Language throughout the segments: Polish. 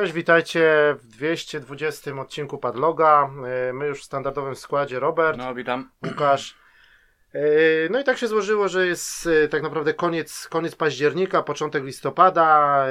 Cześć, witajcie w 220 odcinku Padloga. E, My już w standardowym składzie Robert, No, witam. Łukasz. E, No i tak się złożyło, że jest e, tak naprawdę koniec, koniec października, początek listopada,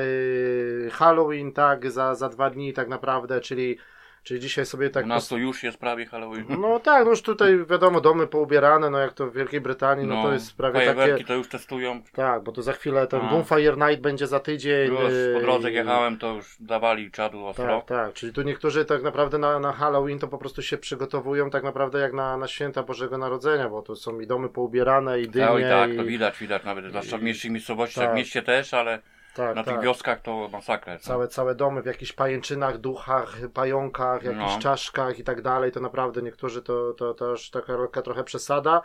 Halloween, tak, za, za dwa dni tak naprawdę, czyli, czyli dzisiaj sobie tak... U nas to już jest prawie Halloween. No tak, no już tutaj wiadomo, domy poubierane, no jak to w Wielkiej Brytanii, no, to jest prawie takie... to już testują. Tak, bo to za chwilę ten No. Bonfire Night będzie za tydzień. Już po e, drodze jak jechałem, to już dawali czadu ostro. Tak, tak. Czyli tu niektórzy tak naprawdę na, na Halloween to po prostu się przygotowują tak naprawdę jak na, na święta Bożego Narodzenia, bo to są i domy poubierane, i dynie. No i tak, i... to widać, widać nawet, zwłaszcza w mniejszych miejscowościach, Tak. w mieście też, ale tak, na tych tak. wioskach to masakra jest. no. Całe, całe domy w jakichś pajęczynach, duchach, pająkach, jakichś No. czaszkach i tak dalej, to naprawdę niektórzy to, to, to już taka, taka trochę przesada.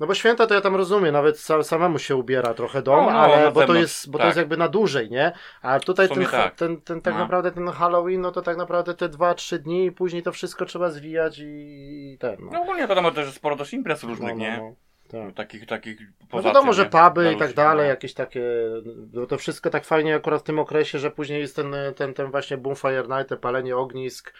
No bo święta to ja tam rozumiem, nawet sa- samemu się ubiera trochę dom, No, no, ale bo to jest, bo to tak. jest jakby na dłużej, nie? A tutaj ten, tak. ten, ten tak No. naprawdę ten Halloween, no to tak naprawdę te 2-3 dni i później to wszystko trzeba zwijać i, i ten. No. No ogólnie wiadomo też sporo też imprez różnych, no, nie? No. Tak. Takich, takich No wiadomo, tym, że puby i tak dalej, no. jakieś takie, no to wszystko tak fajnie akurat w tym okresie, że później jest ten, ten, ten właśnie Bonfire Night, te palenie ognisk,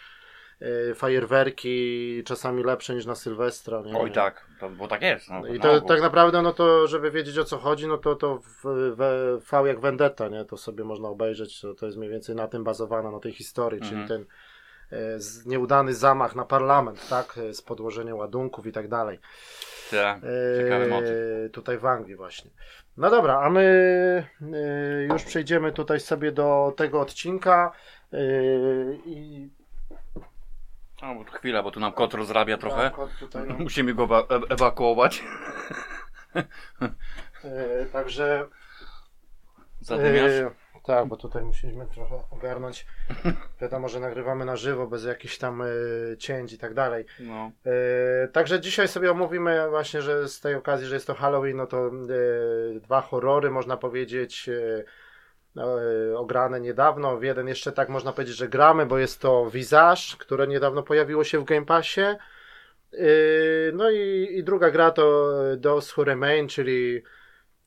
yy, fajerwerki, czasami lepsze niż na Sylwestra, nie? Oj tak, to, bo tak jest. No, I na to tak naprawdę, no to żeby wiedzieć o co chodzi, no to to w, w, V jak Vendetta, nie? To sobie można obejrzeć, to, to jest mniej więcej na tym bazowane, na tej historii, czyli Mhm. ten e, z, nieudany zamach na parlament, tak? E, Z podłożeniem ładunków i tak dalej. Tak, ciekawy motyw. Eee, tutaj w Anglii właśnie. No dobra, a my e, już przejdziemy tutaj sobie do tego odcinka e, i No, bo chwila, bo tu nam kot rozrabia trochę. Tak, od tutaj, no. Musimy go ewa- e- ewakuować. E, także Zadymiarz. e, tak, bo tutaj musieliśmy trochę ogarnąć. Wiadomo, że nagrywamy na żywo, bez jakichś tam e, cięć i tak dalej. No. E, Także dzisiaj sobie omówimy właśnie, że z tej okazji, że jest to Halloween, no to e, dwa horrory można powiedzieć e, ograne niedawno. W jeden jeszcze tak można powiedzieć, że gramy, bo jest to Visage, które niedawno pojawiło się w Game Passie. No i, i druga gra to Those Who Remain, czyli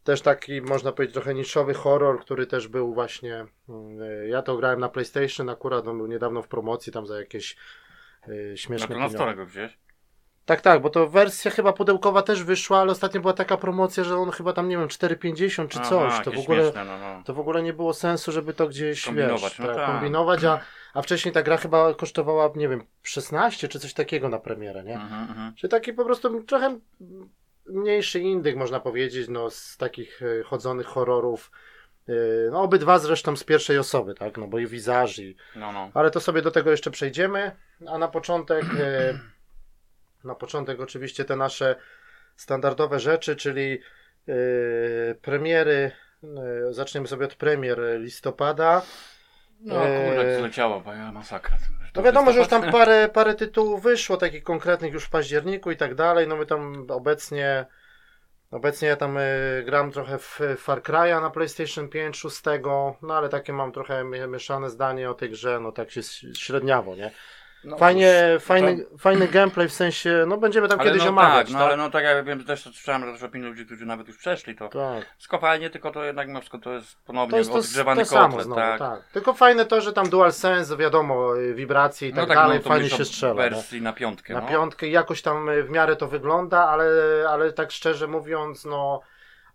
też taki można powiedzieć trochę niszowy horror, który też był właśnie, mm, e, ja to grałem na PlayStation akurat, on był niedawno w promocji tam za jakieś No śmieszne to na stole go wziąłeś. Tak, tak, bo to wersja chyba pudełkowa też wyszła, ale ostatnio była taka promocja, że on chyba tam, nie wiem, 4,50 czy Aha, coś. To w, ogóle, śmieszne, no, no. to w ogóle nie było sensu, żeby to gdzieś Kombinować, wiesz, no tak, tak. kombinować, a, a wcześniej ta gra chyba kosztowała, nie wiem, 16 czy coś takiego na premierę, nie? Mhm, mhm. Czyli taki po prostu trochę mniejszy indyk, można powiedzieć, no, z takich e, chodzonych horrorów. E, No, obydwa zresztą z pierwszej osoby, tak? No bo i i, No, no. ale to sobie do tego jeszcze przejdziemy. A na początek, e, na początek oczywiście te nasze standardowe rzeczy, czyli premiery. Zaczniemy sobie od premier listopada. No kurde, jak zleciało, bo ja masakra. No wiadomo, że już tam parę, parę tytułów wyszło, takich konkretnych już w październiku i tak dalej. No my tam obecnie, obecnie ja tam e, gram trochę w Far Cry'a na PlayStation 5, 6, no ale takie mam trochę mie- mieszane zdanie o tej grze, no tak się średniawo, nie? No, Fajnie, cóż, fajny, fajny gameplay w sensie, no będziemy tam ale kiedyś no omawiać, tak, no tak? ale no tak jak wiem, też słyszałem też opinię ludzi, którzy nawet już przeszli, to Tak. skopalnie, tylko to jednak mimo wszystko to jest ponownie To jest to, odgrzewany to kotlet, znowu, tak. tak. Tylko fajne to, że tam DualSense, wiadomo, y, wibracje i tak, dalej, no, to fajnie się strzela. wersji na piątkę, na no. piątkę i jakoś tam y, w miarę to wygląda, ale, ale tak szczerze mówiąc, no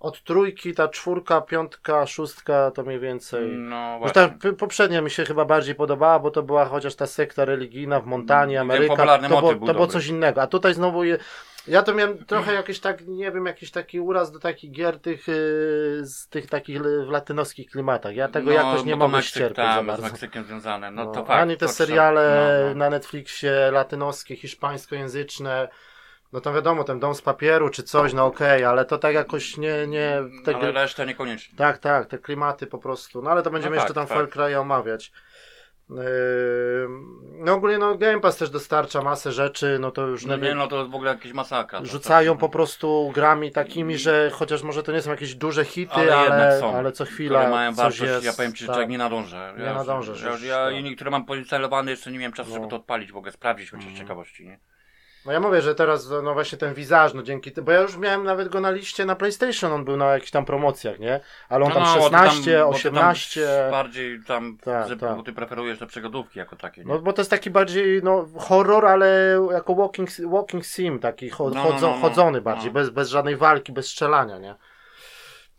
od trójki ta czwórka, piątka, szóstka to mniej więcej. No właśnie. ta poprzednia mi się chyba bardziej podobała, bo to była chociaż ta sekta religijna w Montanii, Mm, Ameryka, to, było, to było coś innego. A tutaj znowu je, ja to miałem trochę jakiś tak, nie wiem, jakiś taki uraz do takich gier tych, y, z tych takich w latynoskich klimatach. Ja tego no, jakoś nie to mogę ścierpieć za tam, z bardzo. Meksykiem związane, no, No, to fakt. Ani te seriale no, no. na Netflixie latynoskie, hiszpańskojęzyczne, no to wiadomo, ten dom z papieru czy coś, no okej, ale to tak jakoś nie, nie, te, Ale reszta niekoniecznie. tak, tak, te klimaty po prostu, no ale to będziemy No jeszcze tam tak, Far Cry'a omawiać. No ogólnie no Game Pass też dostarcza masę rzeczy, no to już No nie nie, wiem, no to jest w ogóle jakieś masakra. Rzucają to- po prostu grami takimi, że chociaż może to nie są jakieś duże hity, Ale ale, jednak ale, są, co chwila które mają coś wartość, jest. ja powiem Ci, że tak. nie nadążę. Nie ja, nadążysz Ja, już, ja tak. i niektóre mam poinstalowane, jeszcze nie miałem czasu, No. żeby to odpalić w ogóle, sprawdzić chociaż z ciekawości, nie? No ja mówię, że teraz no właśnie ten wizaż, no dzięki bo ja już miałem nawet go na liście na PlayStation, on był na jakichś tam promocjach, nie? Ale on tam No, no, ty 16, bo ty 18. Tam bardziej tam, Tak, że, tak. bo ty preferujesz te przygodówki jako takie. Nie? No bo to jest taki bardziej no, horror, ale jako walking, walking sim, taki cho, No, no, chodzo, no, no. chodzony bardziej, No. bez, bez żadnej walki, bez strzelania, nie?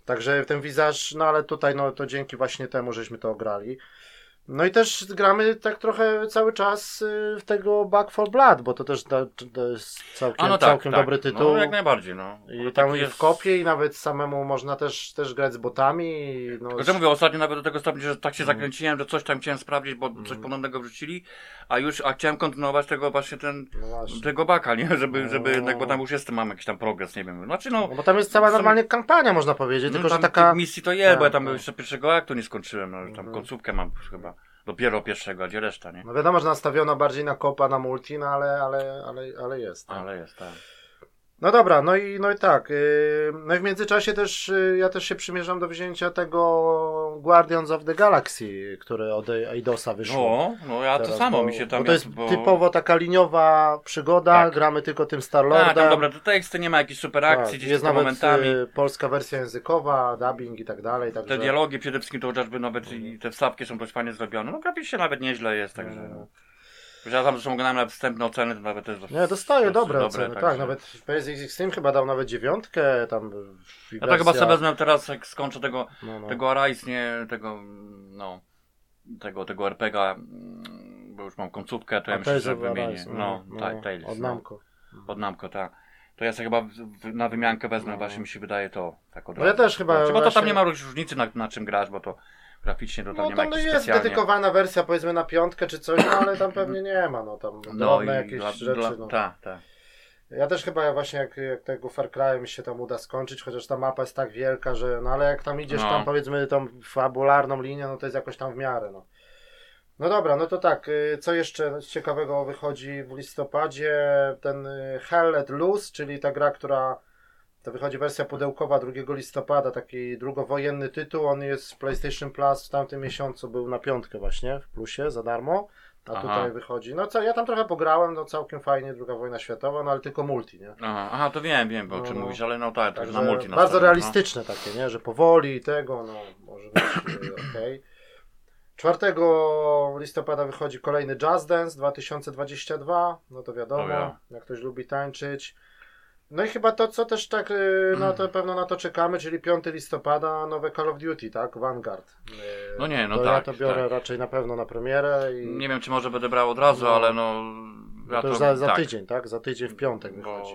Także ten wizaż, no ale tutaj no to dzięki właśnie temu, żeśmy to ograli. No i też gramy tak trochę cały czas y, w tego Back for Blood, bo to też to, to jest całkiem, no tak, całkiem tak. dobry tytuł. No jak najbardziej, no. I Bo tam taki i jest- w kopie i nawet samemu można też, też grać z botami. No, Tylko że mówię, ostatnio nawet do tego stopnia, że tak się Mm. zakręciłem, że coś tam chciałem sprawdzić, bo coś podobnego wrzucili, a już, a chciałem kontynuować tego właśnie ten, no właśnie. tego baka, nie? Żeby, żeby No. jednak, bo tam już jest, mam jakiś tam progres, nie wiem. Znaczy no, No bo tam jest cała normalnie kampania, można powiedzieć, no tylko że taka... misji to jest, bo ja Tak, tam tak. jeszcze pierwszego aktu nie skończyłem, no tam Mhm. końcówkę mam chyba. Dopiero pierwszego, gdzie reszta, nie? No wiadomo, że nastawiona bardziej na kopa, na multi, no ale, ale, ale, ale jest. tak. Ale jest, tak. No dobra, no i, no i tak. Yy, no i w międzyczasie też yy, ja też się przymierzam do wzięcia tego Guardians of the Galaxy, które od Eidosa wyszło. No, no ja to teraz, samo bo, mi się tam... Bo to jest bo... typowo taka liniowa przygoda, Tak. gramy tylko tym A, Star-Lordem. tam dobre te teksty, nie ma jakichś super akcji, Tak, gdzieś jest nawet momentami. y, polska wersja językowa, dubbing i tak dalej. Także... Te dialogi przede wszystkim to chociażby nawet i te wstawki są dość fajnie zrobione. No graficznie nawet nieźle jest, także... No. No. Ja tam zresztą oglądałem nawet wstępne oceny, to nawet też... Nie, dostaje dość dobre, oceny. także- Tak, nawet PSX Team chyba dał nawet dziewiątkę. Tam Ja to chyba sobie wezmę teraz, jak skończę tego, no, no. tego Arise, nie, tego, no, tego, tego RPGa, mm, bo już mam końcówkę, to ja A myślę, Tales że wymienię. Arise, No, tak, Tales. Od no. Namco. Od Namco, tak. To ja sobie chyba w, w, na wymiankę wezmę, właśnie mi się wydaje to tak od No ja razu. też chyba Znaczy, bo to tam właśnie- nie ma różnicy na, na czym grasz, bo to graficznie to tam No nie ma tam no jest specjalnie... dedykowana wersja powiedzmy na piątkę czy coś, no ale tam pewnie nie ma, no tam No i jakieś dla, rzeczy. dla, no. tak, tak. Ja też chyba właśnie jak, jak tego Far Cry mi się tam uda skończyć, chociaż ta mapa jest tak wielka, że no ale jak tam idziesz No. tam powiedzmy tą fabularną linię, no to jest jakoś tam w miarę, no. No dobra, no to tak, y, co jeszcze ciekawego wychodzi w listopadzie? Ten y, Hell Let Loose, czyli ta gra, która to wychodzi wersja pudełkowa 2 listopada, taki drugowojenny tytuł, on jest w PlayStation Plus w tamtym miesiącu, był na piątkę właśnie, w plusie, za darmo, a Aha. tutaj wychodzi, no co, ja tam trochę pograłem, no całkiem fajnie, druga wojna światowa, no ale tylko multi, nie? Aha, aha, to wiem, wiem o No, czym no. mówisz, ale no tak, Także na multi bardzo nastawione, realistyczne takie, nie? Że powoli i tego, no może być okej. 4 listopada wychodzi kolejny Jazz Dance 2022, no to wiadomo, O ja. jak ktoś lubi tańczyć. No i chyba to, co też tak, y, no to pewno na to czekamy, czyli 5 listopada nowe Call of Duty, tak? Vanguard. Y, No nie, no to Ja tak, to biorę tak. raczej na pewno na premierę i No. Nie wiem, czy może będę brał od razu, No. ale no... Ja to już za, za tak. tydzień, tak? Za tydzień w piątek wychodzi.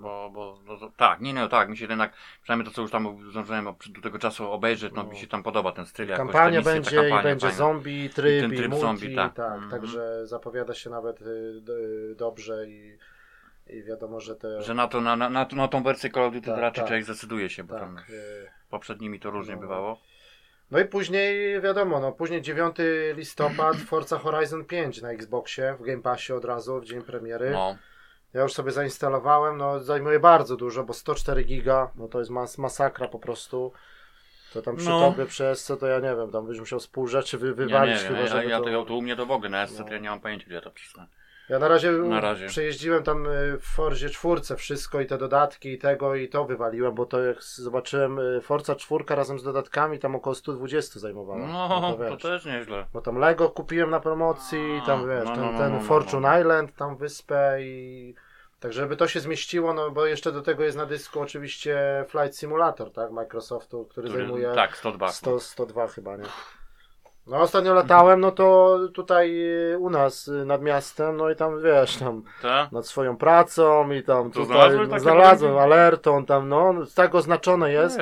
Bo, bo, bo no, to, tak, nie, nie, tak, mi się jednak, przynajmniej to, co już tam zdążyłem do tego czasu obejrzeć, no, No. mi się tam podoba ten styl. jakoś, Kampania misje, będzie kampania i będzie fajna. zombie, tryb, I ten i tryb multi, zombie, tak. tak, Mhm. także zapowiada się nawet y, y, dobrze i, i wiadomo, że te... Że na, to, na, na, na, na tą wersję Call of Duty Tak, raczej tak. człowiek zdecyduje się, bo tam tak, y, poprzednimi to różnie no. bywało. No i później wiadomo, no później 9 listopad Forza Horizon 5 na Xboxie, w Game Passie od razu, w dzień premiery. No, Ja już sobie zainstalowałem, no zajmuje bardzo dużo, bo 104 giga, no to jest mas masakra po prostu. To tam przy No. tobie przez co to ja nie wiem, tam byś musiał z pół rzeczy wy, ja nie wywalić wiem, chyba, ja, ja, to... u mnie to w ogóle, na SC No. to ja nie mam pojęcia, gdzie to wcisnę. Ja na razie, Na razie. przejeździłem tam y, w Forzie czwórce wszystko i te dodatki i tego i to wywaliłem, bo to jak zobaczyłem y, Forza czwórka razem z dodatkami tam około 120 zajmowała. No, to to wiesz. też nieźle. Bo tam Lego kupiłem na promocji, A, tam wiesz, no, ten, no, no, ten no, no, Fortune no. Island, tam wyspę i... Tak, żeby to się zmieściło, no bo jeszcze do tego jest na dysku oczywiście Flight Simulator, tak, Microsoftu, który, Który- zajmuje Tak, 102. 100, 102 chyba, nie? No ostatnio latałem, no to tutaj y, u nas y, nad miastem, no i tam wiesz, tam Tak? nad swoją pracą i tam To tutaj znalazłem budynki? alertą, tam no, tak oznaczone jest.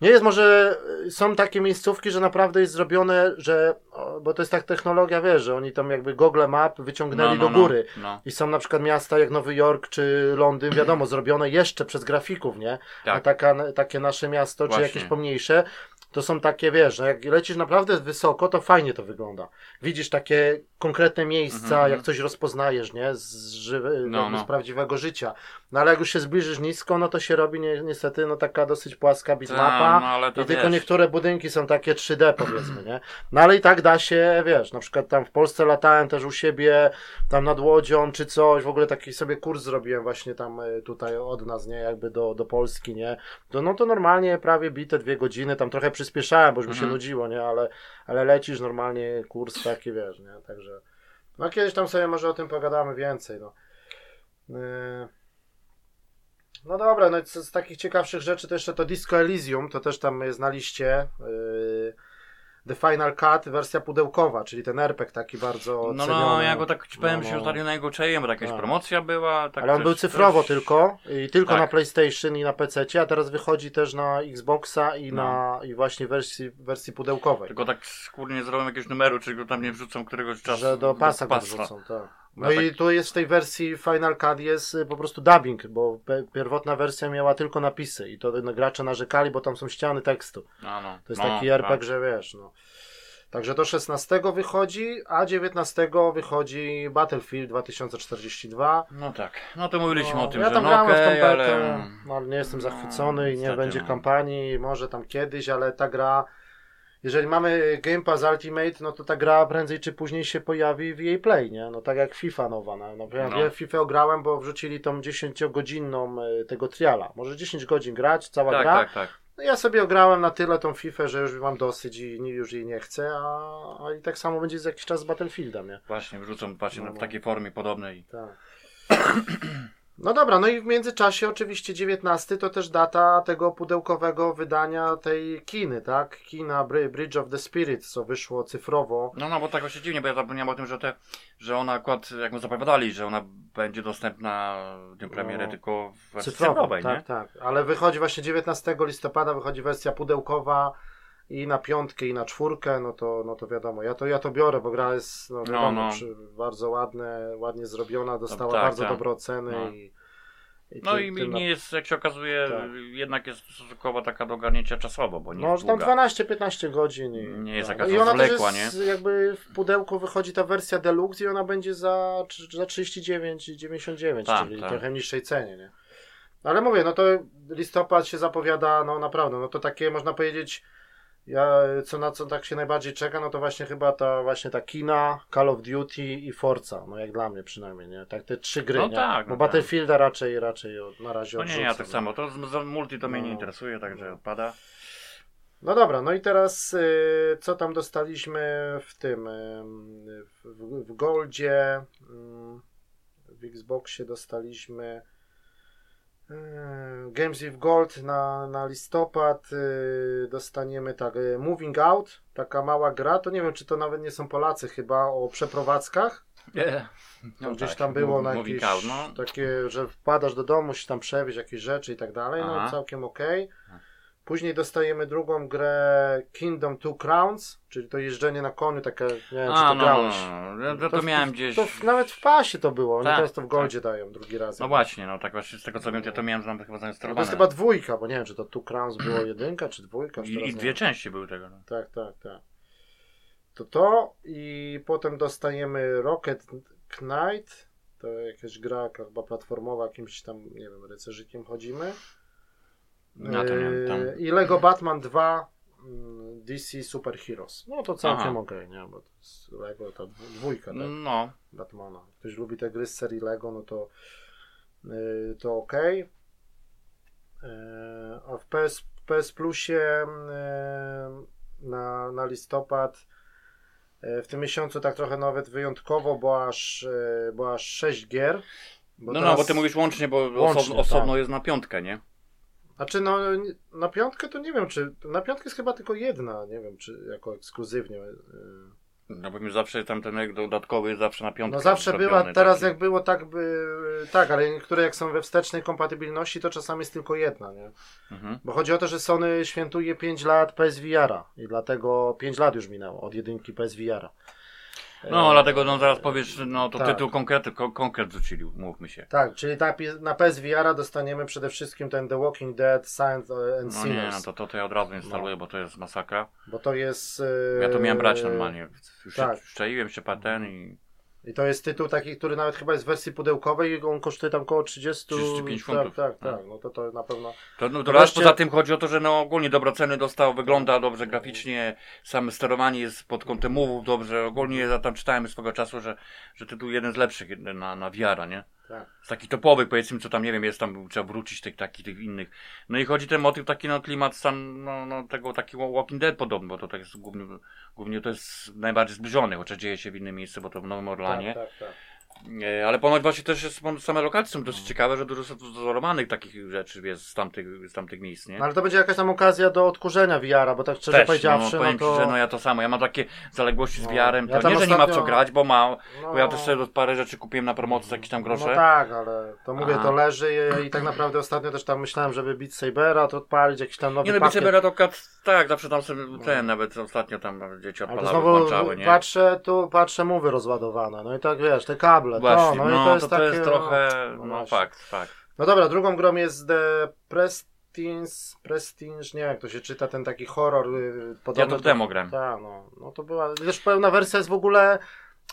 Nie jest może, y, są takie miejscówki, że naprawdę jest zrobione, że, bo to jest tak technologia, wiesz, że oni tam jakby Google Map wyciągnęli do góry. No, I są na przykład miasta jak Nowy Jork czy Londyn, wiadomo, zrobione jeszcze przez grafików, nie? A tak. taka, takie nasze miasto, czy Właśnie. jakieś pomniejsze, to są takie, wiesz, no jak lecisz naprawdę wysoko, to fajnie to wygląda. Widzisz takie konkretne miejsca, Mhm. jak coś rozpoznajesz, nie? Z, żywy, No, no. z prawdziwego życia. No ale jak już się zbliżysz nisko, no to się robi ni niestety no taka dosyć płaska bitmapa. Ta, no, I tylko wiesz, niektóre budynki są takie 3D powiedzmy, nie? No ale i tak da się, wiesz, na przykład tam w Polsce latałem też u siebie, tam nad Łodzią czy coś, w ogóle taki sobie kurs zrobiłem właśnie tam e, tutaj od nas, nie? Jakby do, do Polski, nie? To, no to normalnie prawie bite dwie godziny, tam trochę przyspieszałem, bo już mi się Mhm. nudziło, nie? Ale, ale lecisz normalnie, kurs taki, wiesz, nie? Także, no kiedyś tam sobie może o tym pogadamy więcej, no. Yy. No dobra, no z, z takich ciekawszych rzeczy to jeszcze to Disco Elysium, to też tam jest na liście. Yy, The Final Cut, wersja pudełkowa, czyli ten RPG taki bardzo No, ceniony. no, ja go tak powiem No, się no. ostatnio na jego czaiłem, bo jakaś Tak. promocja była. Tak Ale on też- był cyfrowo też- tylko i tylko Tak. na PlayStation i na PC, a teraz wychodzi też na Xboxa i No. na i właśnie wersji, wersji pudełkowej. Tylko tak skórnie nie zrobią jakiegoś numeru, czy go tam nie wrzucą któregoś czasu. że do pasa go pasa. wrzucą, tak. No No i tak. tu jest w tej wersji Final Cut jest y, po prostu dubbing, bo pierwotna wersja miała tylko napisy i to no, gracze narzekali, bo tam są ściany tekstu. No, no. To jest no, taki tak. RPG, że wiesz, no. Także to 16 wychodzi, a 19 wychodzi Battlefield 2042. No tak. No to mówiliśmy No, o tym, ja że tam no grałem w tą ale... no, ale nie jestem No, zachwycony i nie będzie no. kampanii, może tam kiedyś, ale ta gra, jeżeli mamy Game Pass Ultimate, no to ta gra prędzej czy później się pojawi w jej play, nie? No tak jak FIFA nowa, no, no, ja No. no. FIFA ograłem, bo wrzucili tą 10-godzinną e, tego triala, może 10 godzin grać, cała Tak, gra, tak, tak. no ja sobie ograłem na tyle tą FIFA, że już mam dosyć i nie- już jej nie chcę, a, a i tak samo będzie za jakiś czas z Battlefieldem, nie? Właśnie, wrzucą właśnie No, w no. takiej formie podobnej. Tak. No dobra, no i w międzyczasie oczywiście 19 to też data tego pudełkowego wydania tej kiny, tak? Kina Bridge of the Spirit, co wyszło cyfrowo. No, no, bo tak właśnie dziwnie, bo ja zapomniałem o tym, że te, że ona akurat, jak my zapowiadali, że ona będzie dostępna w dniu premiery No. tylko w wersji Cyfrowo, cyfrowej, tak, nie? tak. Ale wychodzi właśnie 19 listopada, wychodzi wersja pudełkowa i na piątkę i na czwórkę, no to, no to wiadomo, ja to, ja to biorę, bo gra jest no, wiadomo, no. Przy, bardzo ładne, ładnie zrobiona, dostała tak, bardzo tak. dobre oceny No. i, i No ty- i na- nie jest, jak się okazuje, Tak. jednak jest stosunkowo taka do ogarnięcia czasowo, bo nie No, jest tam długa. 12-15 godzin. I, Nie jest tak. jakaś I ona też rozwlekła, jest, jakby w pudełku wychodzi ta wersja deluxe i ona będzie za, za 39,99, Tak, czyli tak. trochę niższej cenie, nie? Ale mówię, no to listopad się zapowiada, no naprawdę, no to takie można powiedzieć, ja, co na co tak się najbardziej czeka, no to właśnie chyba ta właśnie ta kina, Call of Duty i Forza, no jak dla mnie przynajmniej, nie? Tak te trzy gry, No nie? tak, Bo no tak. Battlefielda raczej, na razie No nie, ja tak nie? samo. To z, z multi to mnie nie No. interesuje, także odpada. No dobra, no i teraz y, co tam dostaliśmy w tym, y, w, w, w Goldzie, y, w Xboxie dostaliśmy Games with Gold na, na listopad, y, dostaniemy tak, y, Moving Out, taka mała gra, to nie wiem czy to nawet nie są Polacy chyba, o przeprowadzkach, Nie. to gdzieś tam było na jakieś Out, no. takie, że wpadasz do domu, się tam przewieźć jakieś rzeczy i tak dalej, no Aha. całkiem okej. Później dostajemy drugą grę Kingdom Two Crowns, czyli to jeżdżenie na koniu, takie, nie wiem czy A, to no, grałeś. no, no. To, to, miałem gdzieś. To w, nawet w pasie to było, oni Tak, teraz to w tak. Goldzie dają drugi raz. No właśnie, no tak właśnie z tego co wiem, ja to miałem tam chyba No zainstalowane. to jest chyba dwójka, bo nie wiem czy to Two Crowns było jedynka czy dwójka. I, I dwie części były tego. No. Tak, tak, tak. To to i potem dostajemy Rocket Knight, to jakaś gra chyba platformowa, jakimś tam, nie wiem, rycerzykiem chodzimy. To nie tam. Yy, I Lego Batman 2 mm, DC Super Heroes. No to całkiem Aha. okej, nie? Bo to jest Lego, ta dwójka, tak? No, Batmana. Ktoś lubi te gry z serii Lego, no to yy, to okej. Yy, a w PS, PS Plusie yy, na, na listopad w tym miesiącu tak trochę nawet wyjątkowo, bo aż, bo aż 6 gier. No, no, bo ty mówisz łącznie, bo Łącznie, osobno, osobno tak. jest na piątkę, nie? Znaczy, no, na piątkę to nie wiem, czy. Na piątkę jest chyba tylko jedna, nie wiem, czy jako ekskluzywnie. yy. No bo mi zawsze tam ten dodatkowy zawsze na piątkę. No zawsze zrobiony była, teraz taki. jak było, tak by. Tak, ale niektóre jak są we wstecznej kompatybilności, to czasami jest tylko jedna, nie? Mhm. Bo chodzi o to, że Sony świętuje 5 lat PSVR-a i dlatego 5 lat już minęło od jedynki PSVR-a. No, E, dlatego no zaraz powiesz, no to tak. tytuł konkret, ko- konkret rzucili, mówmy się. Tak, czyli na, na PSVR dostaniemy przede wszystkim ten The Walking Dead, Signs and No nie, Sinners. no to, to, to ja od razu instaluję, bo to jest masakra. Bo to jest... e, Ja to miałem brać normalnie. Już tak. się szczaiłem się paten i I to jest tytuł taki, który nawet chyba jest w wersji pudełkowej i on kosztuje tam około 30... 35 tak, funtów. Tak, No. tak, no to to na pewno... To, no, to Wreszcie- raz poza tym chodzi o to, że no ogólnie dobroceny dostał, wygląda dobrze graficznie, same sterowanie jest pod kątem mówów dobrze, ogólnie ja tam czytałem swego czasu, że, że tytuł jeden z lepszych na, na wiara, nie? Tak. Z takich topowych powiedzmy, co tam nie wiem, jest tam, trzeba wrócić tych takich, tych innych. No i chodzi ten motyw taki, no klimat stan, no, no tego takiego Walking Dead podobny, bo to tak jest głównie, głównie to jest najbardziej zbliżony, chociaż dzieje się w innym miejscu, bo to w Nowym Orlanie. Tak, tak, tak. E, Ale ponoć właśnie też jest, same lokacje są dosyć ciekawe, że dużo wzorowanych takich rzeczy jest z tamtych, z tamtych miejsc, nie? No, ale to będzie jakaś tam okazja do odkurzenia VR-a, bo tak szczerze Też, powiedziawszy, no, no, to... ci, że no ja to samo, ja mam takie zaległości z No, VR-em, ja to nie, że nie ma w co ostatnio- grać, bo ma, no, bo ja też sobie parę rzeczy kupiłem na promocji za jakieś tam grosze. No tak, ale to mówię, A. to leży i, i tak naprawdę ostatnio też tam myślałem, żeby Beat Sabera to odpalić, jakiś tam nowy Nie no, pakiet. Beat Sabera to kat, tak, zawsze tam sobie ten, nawet ostatnio tam dzieci Ale to odpalały, znowu włączały, nie? patrzę, tu patrzę mowy rozładowane, no i tak wiesz, te kable, Właśnie, to, no, no, i to jest to, takie, jest trochę, no, no, fakt, fakt. No dobra, drugą grą jest The Prestige, Prestige, nie wiem jak to się czyta, ten taki horror y, podobny Ja to w demo grałem. Tak, no, no to była, też pełna wersja jest w ogóle,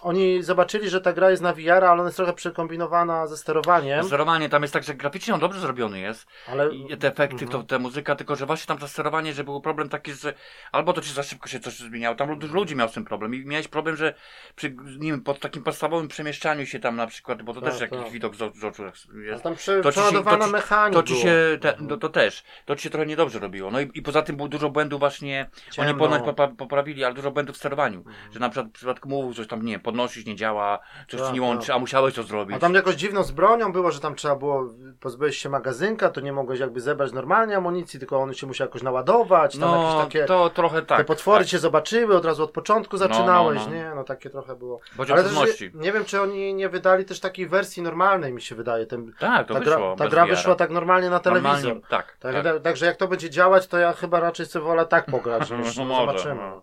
oni zobaczyli, że ta gra jest na VR, ale ona jest trochę przekombinowana ze sterowaniem, Sterowanie tam jest tak, że graficznie on dobrze zrobiony jest. ale... I te efekty, Mhm. to, te muzyka, tylko że właśnie tam to sterowanie, że był problem taki, że albo to ci za szybko się coś zmieniało, tam dużo ludzi miał z tym problem i miałeś problem, że przy nim pod takim podstawowym przemieszczaniu się tam na przykład, bo to Tak, też jakiś tak. widok z, z oczu jest. tam prze, To przeładowana to mechanika To ci się, te, no, to też, to ci się trochę niedobrze robiło. No i, i poza tym było dużo błędów właśnie, Ciemno. oni popa- poprawili, ale dużo błędów w sterowaniu. Że na przykład w przypadku mówów coś tam, nie podnosić nie działa, coś Tak, ci nie łączy, tak. a musiałeś to zrobić. A tam jakoś dziwno z bronią było, że tam trzeba było, pozbyłeś się magazynka, to nie mogłeś jakby zebrać normalnie amunicji, tylko on się musiał jakoś naładować, tam no, jakieś takie, to trochę tak. te potwory tak. cię zobaczyły, od razu od początku No, no, zaczynałeś, no. nie? No takie trochę było. Ale też nie, wiem, czy oni nie wydali też takiej wersji normalnej, mi się wydaje. Ten, Tak, to ta wyszło. gra, ta gra wyszła tak normalnie na telewizor. Normalnie, tak, Tak, tak. tak. Także jak to będzie działać, to ja chyba raczej sobie wolę tak pograć, niż No no, zobaczymy. no.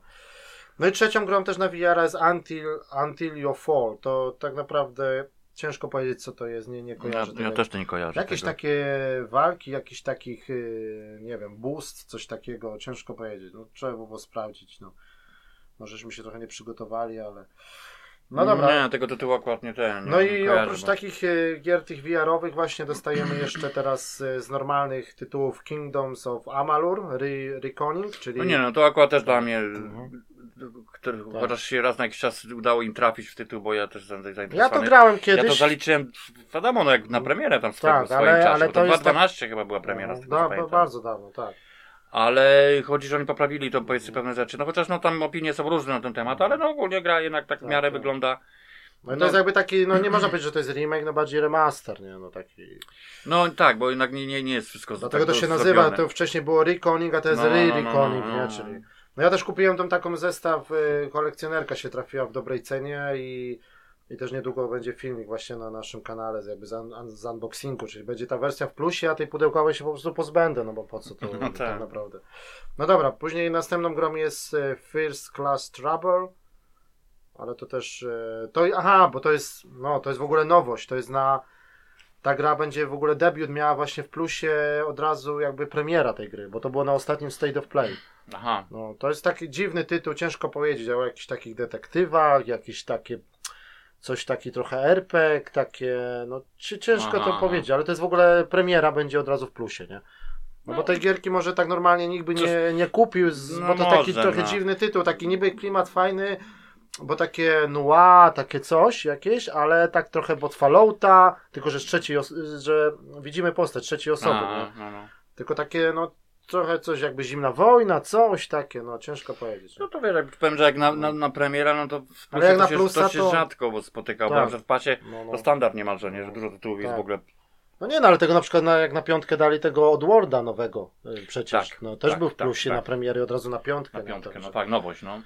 No i trzecią grą też na VR jest Until, Until You Fall. To tak naprawdę ciężko powiedzieć, co to jest, nie, nie Ja, kojarzę. ja tego. też to nie kojarzę. Jakieś tego. takie walki, jakiś takich, yy, nie wiem, boost, coś takiego, ciężko powiedzieć. No, trzeba było sprawdzić. No. Możeśmy się trochę nie przygotowali, ale. No dobra. Nie, tego tytułu akurat nie ten. No i kojarzę, oprócz bo- takich e, gier tych VR-owych właśnie dostajemy jeszcze teraz e, z normalnych tytułów Kingdoms of Amalur, Re Reconning, czyli... No nie, no to akurat też dla mnie. Mhm. Który, Tak. Chociaż się raz na jakiś czas udało im trafić w tytuł, bo ja też jestem zainteresowany. Ja to grałem Ja kiedyś. to zaliczyłem, wiadomo, no jak na premierę tam swego, Tak, swoim ale- czasie. ale to to jest tak- 2012 chyba była premiera, z tego no, co ba- pamiętam. bardzo dawno, tak. Ale chodzi, że oni poprawili to powiedzmy pewne rzeczy. No chociaż no tam opinie są różne na ten temat, ale no ogólnie gra jednak tak w Tak, miarę tak. wygląda. No, i to No. jest jakby taki, no nie można powiedzieć, że to jest remake, no bardziej remaster, nie, no taki... No tak, bo jednak nie, nie, nie jest wszystko Dlatego tak to się zrobione. nazywa, to wcześniej było Reconning, a to jest No, no, no, Re-Reconning, no, no, nie, czyli... No ja też kupiłem tą taką zestaw, y, kolekcjonerka się trafiła w dobrej cenie i, i też niedługo będzie filmik właśnie na naszym kanale z, jakby z, un, z unboxingu, czyli będzie ta wersja w plusie, a tej pudełkowej się po prostu pozbędę, no bo po co to No tak. tak. naprawdę. No dobra, później następną grą jest y, First Class Trouble, ale to też, y, to, aha, bo to jest, no to jest w ogóle nowość, to jest na, ta gra będzie w ogóle debiut miała właśnie w plusie od razu jakby premiera tej gry, bo to było na ostatnim State of Play. Aha. No, to jest taki dziwny tytuł, ciężko powiedzieć o jakichś takich detektywach, jakieś takie coś taki trochę RPG, takie, no ci- ciężko to Aha. powiedzieć, ale to jest w ogóle premiera będzie od razu w plusie, nie? No, bo No. tej gierki może tak normalnie nikt by nie, nie kupił, z, No bo to taki może, trochę no. dziwny tytuł, taki niby klimat fajny, bo takie noir, takie coś jakieś, ale tak trochę od Fallouta, tylko że z trzeciej, os- że widzimy postać trzeciej osoby? A, no, no. Tylko takie, no, trochę coś jakby zimna wojna, coś takie, no, ciężko powiedzieć. No to wiesz, jak powiem, że jak na, na, na premiera, no to w Ale jak plusie na to, się, plusa to się to- rzadko bo spotykał, Tak. bo że w pasie No, no. to standard niemalże, nie, że dużo tytułów jest Tak. w ogóle. No nie, no, ale tego na przykład na, jak na piątkę dali tego Odwarda nowego y, przecież. Tak, no, też tak, był w tak, plusie tak. na premierę od razu na piątkę. Na piątkę, Także- no tak, nowość, no.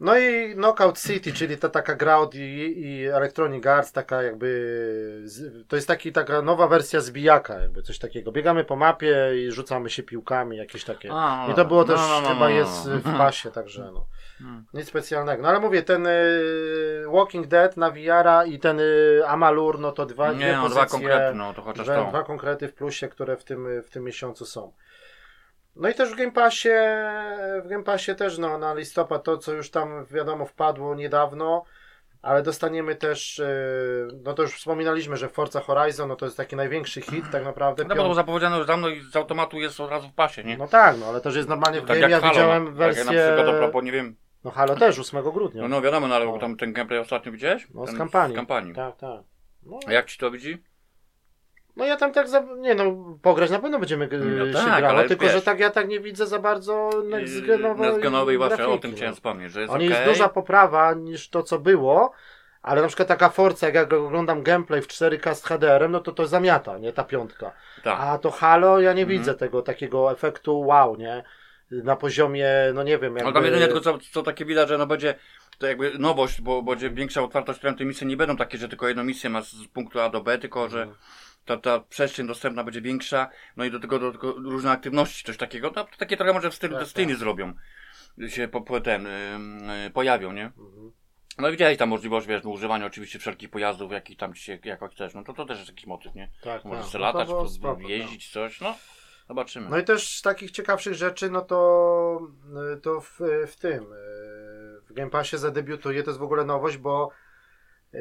No i Knockout City, czyli ta taka gra od i, i Electronic Arts, taka jakby, to jest taki, taka nowa wersja zbijaka, jakby coś takiego. Biegamy po mapie i rzucamy się piłkami, jakieś takie. A, no I to było dobra. też, No, no, no, chyba no, jest no. w pasie, także no. Hmm. Nic specjalnego. No ale mówię, ten y, Walking Dead na VR-a i ten y, Amalur, no to dwa, Nie, no dwa konkrety, no to chociaż dwa, to. dwa konkrety w plusie, które w tym, w tym miesiącu są. No i też w Game Passie, w Game Passie też no, na listopad to, co już tam wiadomo wpadło niedawno, ale dostaniemy też, y, no to już wspominaliśmy, że Forza Horizon, no to jest taki największy hit tak naprawdę. No bo zapowiedziano już dawno i z automatu jest od razu w pasie, nie? no tak, no ale już jest normalnie w tak game, ja Halo, widziałem no. Tak wersję, jak na przykład, a propos, nie wiem, no Halo też 8 grudnia. no, no wiadomo, no ale No. tam ten gameplay ostatnio widziałeś? No, z Ten kampanii. Z kampanii. Tak, tak. No, A jak ci to widzi? no ja tam tak, za, nie no, pograć na pewno będziemy y, No się tak, grało, tylko wiesz- że tak ja tak nie widzę za bardzo next genowej Next genowej właśnie o tym no. chciałem wspomnieć, że jest On okej. jest duża poprawa niż to, co było, ale na przykład taka Forza, jak ja oglądam gameplay w 4K z HDR-em, no to to zamiata, nie ta piątka. Tak. A to Halo, ja nie Mhm. widzę tego takiego efektu wow, nie? Na poziomie, no nie wiem, No jakby... tam jedynie tylko co, co takie widać, że no będzie to jakby nowość, bo będzie większa otwartość, którą te misje nie będą takie, że tylko jedną misję masz z punktu A do B, tylko że Mhm. ta, ta przestrzeń dostępna będzie większa, no i do tego, do tego różne aktywności, coś takiego, no, to takie trochę może w stylu Tak, Destiny tak. zrobią, się po, po ten, ym, y, pojawią, nie? Mhm. No i widziałeś tam możliwość, wiesz, no, używania oczywiście wszelkich pojazdów, jakich tam ci się, jako chcesz, no to to też jest jakiś motyw, nie? Tak, Możesz tak. No to latać, było spoko, tak. jeździć, coś, no, zobaczymy. No i też z takich ciekawszych rzeczy, no to, to w, w tym, e, w Game Passie zadebiutuje, to jest w ogóle nowość, bo e,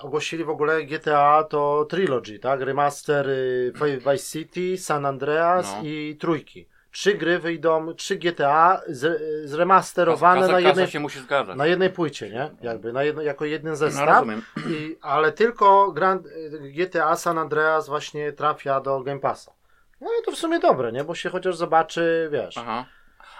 ogłosili w ogóle GTA to Trilogy, tak? Remaster y, Vice City, San Andreas No. i Trójki. Trzy gry wyjdą, trzy GTA z, zremasterowane kasa, na, kasa jednej, musi zgadzać. na jednej płycie, nie? Jakby, na jedno, jako jeden No, zestaw. rozumiem. I, ale tylko Grand, GTA San Andreas właśnie trafia do Game Passa. No to w sumie dobre, nie? Bo się chociaż zobaczy, wiesz. Aha.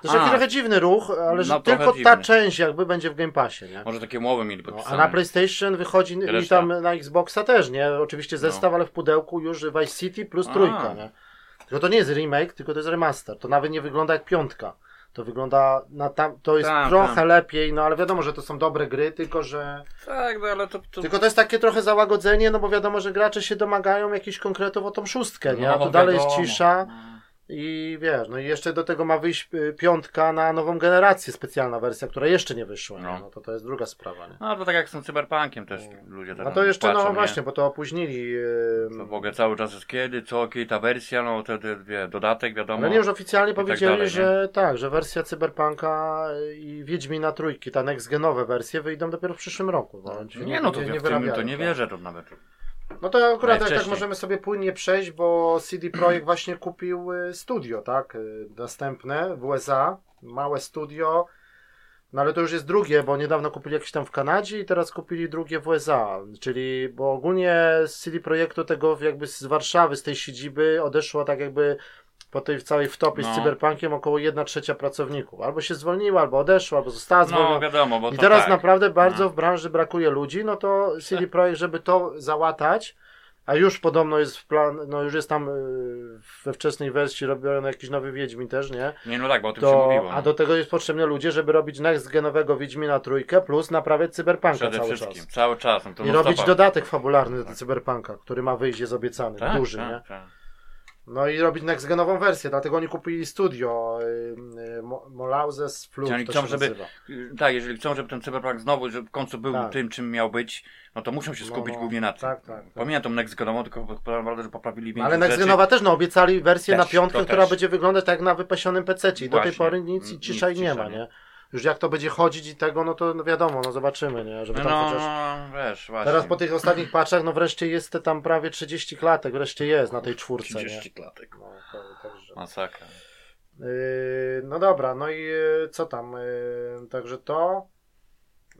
To jest trochę dziwny ruch, ale że No, trochę tylko ta część jakby będzie w Game Passie, nie? Może takie umowy mieli No, podpisane. a na PlayStation wychodzi i tam na Xboxa też, nie? Oczywiście zestaw, ale w pudełku już Vice City plus No. A. trójka, nie? Tylko to nie jest remake, tylko to jest remaster. To nawet nie wygląda jak piątka. To wygląda na tam, to jest Tak, trochę tak. lepiej, no ale wiadomo, że to są dobre gry, tylko że Tak, no ale to... to... tylko to jest takie trochę załagodzenie, no bo wiadomo, że gracze się domagają jakichś konkretów o tą szóstkę, nie? A No, tu dalej jest cisza i wiesz, no i jeszcze do tego ma wyjść y, piątka na nową generację, specjalna wersja, która jeszcze nie wyszła, no, No. no to to jest druga sprawa, nie? No to tak jak z tym cyberpunkiem też ludzie No teraz to jeszcze, patrzą, no nie? właśnie, bo to opóźnili, yy, To w ogóle cały czas jest kiedy, co, kiedy ta wersja, no te, te, wie, dodatek wiadomo. ale nie już oficjalnie tak powiedzieli, dalej, nie? że tak, że wersja Cyberpunka i Wiedźmina trójki, ta next genowe wersje wyjdą dopiero w przyszłym roku. bo ci nie no, to, nie w tym, to nie tak. wierzę to nawet. No to akurat tak, tak możemy sobie płynnie przejść, bo CD Projekt właśnie kupił y, studio, tak? y, Następne w USA, małe studio. No ale to już jest drugie, bo niedawno kupili jakieś tam w Kanadzie i teraz kupili drugie w USA. Czyli, bo ogólnie z CD Projektu tego jakby z Warszawy, z tej siedziby odeszło tak jakby po tej całej wtopie z No. Cyberpunkiem około 1 trzecia pracowników. Albo się zwolniła, albo odeszła, albo została zwolniona. No wiadomo, bo I teraz tak. naprawdę bardzo No. w branży brakuje ludzi, no to CD Projekt, żeby to załatać, a już podobno jest w plan, no już jest tam y, we wczesnej wersji robiony jakiś nowy Wiedźmin też, nie? Nie no tak, bo o tym się mówiło. a no. do tego jest potrzebne ludzie, żeby robić next genowego Wiedźmina trójkę plus naprawiać Cyberpunka Przede cały wszystkim, czas. cały czas. No to I non robić stopa. dodatek fabularny do Cyberpunka, który ma wyjść, jest obiecany, tak, duży, tak, nie? Tak. No i robić next genową wersję, dlatego oni kupili studio y, y, Mo- Molauses Flute, Czyli to chcą, żeby- nazywa. Tak, jeżeli chcą, żeby ten cyberpunk znowu, żeby w końcu był Tak. tym, czym miał być, no to muszą się No, skupić no, głównie na tym. tak, tak, tak. Pamiętam tą Next Genową, tylko naprawdę, że poprawili No, większość ale Next rzeczy. Genowa też no, obiecali wersję Też, na piątkę, która też. będzie wyglądać tak jak na wypasionym PC. I do tej pory nic i Nic cisza i nie ma, nie? Nie? Już jak to będzie chodzić i tego, no to no wiadomo, no zobaczymy, nie? Żeby No, tam no, chociaż... no, wiesz, właśnie. Teraz po tych ostatnich patchach, no wreszcie jest tam prawie 30 klatek, wreszcie jest na tej czwórce, nie? 30 klatek. No, to, także. Masakra. Yy, no dobra, no i yy, co tam? Yy, także to.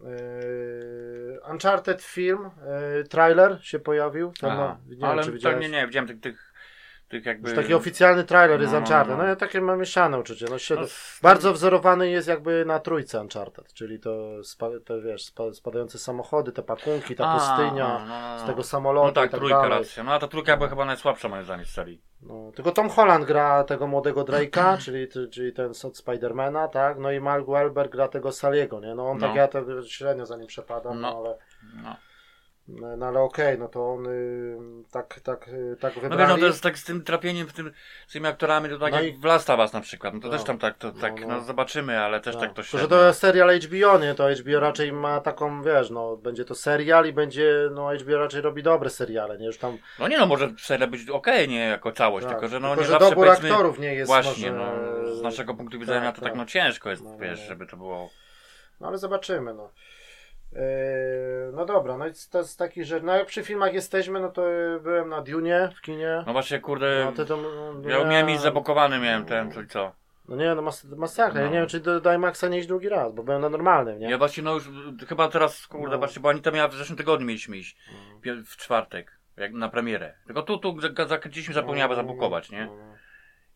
Yy, Uncharted film, yy, trailer się pojawił. Tam, Aha. no, nie wiem, ale czy to widziałeś. nie, nie, widziałem tych, tych tych jakby... Już taki oficjalny trailer jest No, no, Uncharted. no. No ja takie mam mieszane uczucie. No. No, Bardzo wzorowany jest jakby na trójce Uncharted, czyli to, spa, to wiesz, spa, spadające samochody, te pakunki, ta A, pustynia, no, no, no. z tego samolotu No tak, i tak trójka dalej. racja. No a ta trójka była chyba najsłabsza moim zdaniem z serii. No, tylko Tom Holland gra tego młodego Drake'a, czyli, czyli ten od Spidermana, tak? No i Mark Wahlberg gra tego Saliego, nie? No on No. tak ja to średnio za nim przepadam, no, No. ale, No. No, no ale okej, no to on y, tak, tak, y, tak No wybrali. wiesz, no to jest tak z tym trafieniem w tym, z tymi aktorami, to tak No jak i- w Last of Us na przykład, no to No. też tam tak, to, No, tak, no. no, zobaczymy, ale też No. tak to średnio. że to jest serial HBO, nie? To HBO raczej ma taką, wiesz, no, będzie to serial i będzie, no, HBO raczej robi dobre seriale, nie? Już tam, No nie no, może seria być okej, nie jako całość, tak. tylko że no tylko, nie że zawsze dobór aktorów nie jest właśnie, może... no, z naszego punktu widzenia to tak, no ciężko jest, No, no, wiesz, no. żeby to było... No ale zobaczymy, no. Yy, no dobra, no i to jest taki, że no jak przy filmach jesteśmy, no to byłem na Dune w kinie. No właśnie, kurde, No, to, no, ja miałem iść zabokowany, miałem ten, co i co. No nie, no mas masakra. Ja No. nie wiem, czy do, do IMAXa nie iść drugi raz, bo byłem na normalnym, nie? Ja właśnie, no już, chyba teraz, kurde, No. patrzcie, bo Anita miała w zeszłym tygodniu mieliśmy iść, No. w czwartek, jak na premierę. Tylko tu, tu za- zakręciliśmy, zapomniała zabukować, nie? No,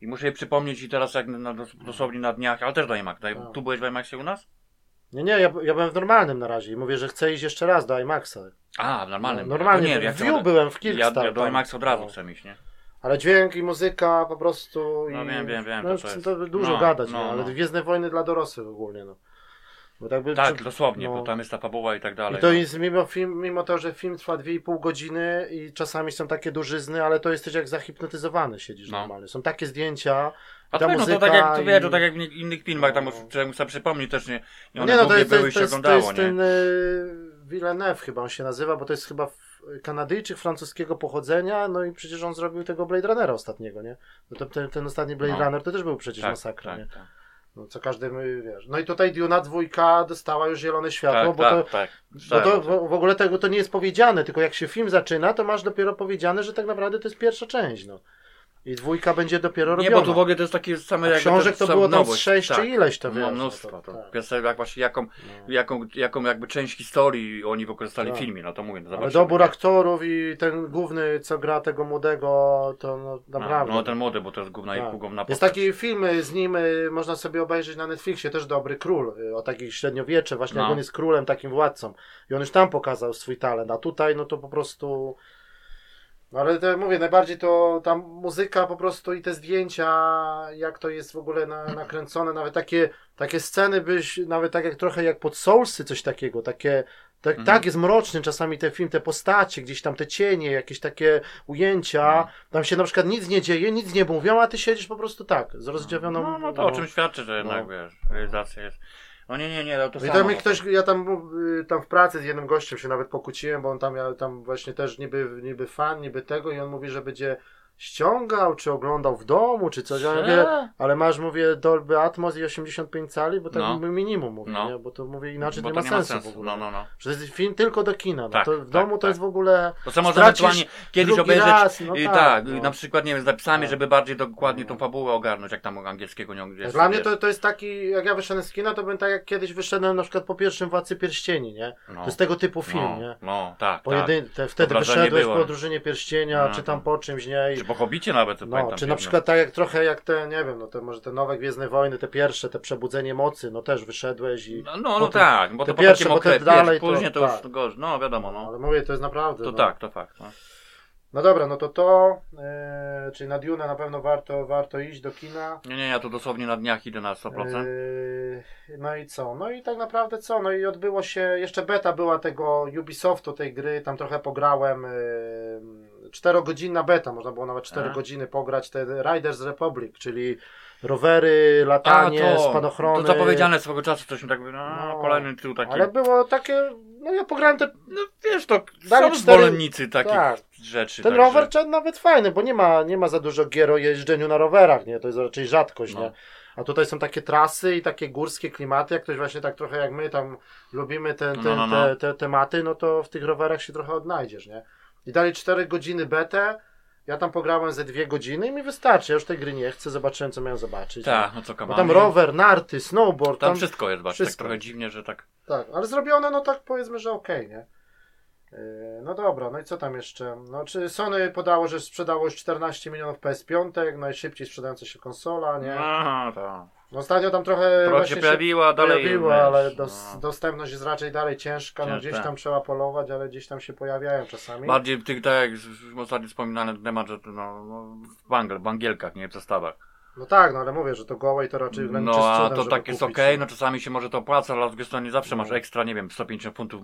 I muszę jej przypomnieć i teraz jak na, dos- dosłownie na dniach, ale też do IMAX. Tak. Tu byłeś w IMAXie u nas? Nie, nie, ja, ja byłem w normalnym na razie i mówię, że chcę iść jeszcze raz do IMAXa. A, w normalnym. No, normalnie, To nie, ja w View byłem, w Ja, Kickstarter. ja do IMAX od razu No. chcę iść, nie? Ale dźwięk i muzyka po prostu. No i, wiem, wiem, wiem, No, to to, to dużo no, gadać, no, nie? ale no. Gwiezdne Wojny dla dorosłych ogólnie, no. Bo tak, by, Tak, czy- dosłownie, no. bo tam jest ta fabuła i tak dalej. I to no. jest mimo, film, mimo to, że film trwa 2,5 godziny i czasami są takie dużyzny, ale to jesteś jak zahipnotyzowany siedzisz No. normalnie. Są takie zdjęcia. A to, no, to tak jak, to wiesz, to tak jak w innych filmach, tam muszę przypomnieć też, nie, nie one nie no, to jest, to były i jest, się to jest, to oglądało, jest nie? ten y, Villeneuve chyba on się nazywa, bo to jest chyba Kanadyjczyk francuskiego pochodzenia, no i przecież on zrobił tego Blade Runnera ostatniego, nie? No to, ten, ten ostatni Blade No. Runner to też był przecież Tak, masakra, tak, nie? tak. No, co każdy, my, wiesz. No i tutaj Duna dwójka dostała już zielone światło, Tak, bo tak, to tak. Bo to w ogóle tego to nie jest powiedziane, tylko jak się film zaczyna, to masz dopiero powiedziane, że tak naprawdę to jest pierwsza część, no. I dwójka będzie dopiero Nie, robiona. bo tu w ogóle to jest takie same A jak książek to sam było tam sześć tak. czy ileś to wiesz. No no mnóstwo. to- To, tak. Kwestia jak właśnie jaką, No. jaką, jaką jakby część historii oni wykorzystali w Tak. filmie, no to mówię, no Ale dobór aktorów i ten główny, co gra tego młodego, to no, naprawdę. No, no ten młody, bo to jest główna, Tak. główna Jest postać. taki film y, z nim, y, można sobie obejrzeć na Netflixie, też dobry król, y, o takich średniowiecze, właśnie No. jak on jest królem, takim władcą. I on już tam pokazał swój talent, a tutaj no to po prostu... No ale to mówię, najbardziej to tam muzyka po prostu i te zdjęcia, jak to jest w ogóle na, nakręcone, nawet takie, takie sceny byś, nawet tak jak trochę jak pod Soulsy, coś takiego, takie, tak, Mhm. tak jest mroczny czasami ten film, te postacie, gdzieś tam te cienie, jakieś takie ujęcia, Mhm. tam się na przykład nic nie dzieje, nic nie mówią, a ty siedzisz po prostu tak, z rozdziawioną... No, no to o czym świadczy, że jednak, No. wiesz, realizacja jest... No nie, nie, nie, no to I tam mi no ktoś, to- ja tam, y, tam w pracy z jednym gościem się nawet pokłóciłem, bo on tam, ja tam właśnie też niby, niby fan, niby tego i on mówi, że będzie ściągał, czy oglądał w domu, czy coś. Ja mówię, ale masz, mówię, Dolby Atmos i 85 cali, bo tak No. minimum mówię, No. nie? bo to mówię inaczej Bo nie to ma sensu, w ogóle. No, no, no. Że to jest film tylko do kina, no Tak, to w tak, domu to tak. jest w ogóle... To Stracisz ewentualnie kiedyś drugi obejrzeć, raz, no i tak, tak, no. na przykład, nie wiem, z napisami, Tak. żeby bardziej dokładnie tą No. fabułę ogarnąć, jak tam angielskiego nie jest. Dla mnie to, to jest taki, jak ja wyszedłem z kina, to bym tak jak kiedyś wyszedłem na przykład po pierwszym Władcy Pierścieni, nie? no. To jest tego typu film, no, nie? No, tak, tak. Pojedyn... te, wtedy wyszedłeś było. po drużynie pierścienia, No, czy tam no. po czymś, nie? Po Hobbicie nawet, to No, pamiętam. czy na przykład tak jak trochę jak te, nie wiem, no to może te nowe Gwiezdne Wojny, te pierwsze, te Przebudzenie Mocy, no też wyszedłeś i... No, no, no tak, bo te to po pierwsze, te okresie, dalej wiesz, to- później to, tak. już gorzej, no wiadomo, no. Ale mówię, to jest naprawdę... To no. tak, to fakt. No. No dobra, no to to, e, czyli na Dune na pewno warto, warto iść do kina. Nie, nie, ja tu dosłownie na dniach idę na 100%. E, no i co? No i tak naprawdę co? No i odbyło się, jeszcze beta była tego Ubisoftu, tej gry, tam trochę pograłem. E, czterogodzinna beta, można było nawet 4 A. godziny pograć, te Riders Republic, czyli rowery, latanie, spadochrony. to zapowiedziane swego czasu, coś mi tak, no, No, kolejny tytuł taki. Ale było takie, no ja pograłem te, No wiesz, to Dali są zwolennicy takich tak. rzeczy. ten także- rower nawet fajny, bo nie ma, nie ma za dużo gier o jeżdżeniu na rowerach, nie? To jest raczej rzadkość, No. nie? A tutaj są takie trasy i takie górskie klimaty, jak ktoś właśnie tak trochę jak my tam lubimy ten, ten, No, no, no. Te, te tematy, no to w tych rowerach się trochę odnajdziesz, nie? I dali 4 godziny betę, ja tam pograłem ze 2 godziny i mi wystarczy, ja już tej gry nie chcę, zobaczyłem co miałem zobaczyć. Tak, no co kamami. tam rower, narty, snowboard, Tam tam, wszystko jest, tak wszystko. trochę dziwnie, że tak. tak, ale zrobione no tak powiedzmy, że okej, nie? Yy, No dobra, no i co tam jeszcze? No, czy Sony podało, że sprzedało już 14 milionów PS5, najszybciej sprzedająca się konsola, nie? Aha, tak. No ostatnio tam trochę Trochę się pojawiła, dalej pojawiło, wiesz, ale dos, no. dostępność jest raczej dalej ciężka, no gdzieś tam trzeba polować, ale gdzieś tam się pojawiają czasami. Bardziej w tych, tak jak ostatnio wspominany temat, że no, no, w bangiel, bangielkach, nie w zestawach. No tak, no ale mówię, że to gołej to raczej No a to tak jest okej, no. no czasami się może to opłaca, ale z drugiej strony zawsze No. masz ekstra, nie wiem, 150 funtów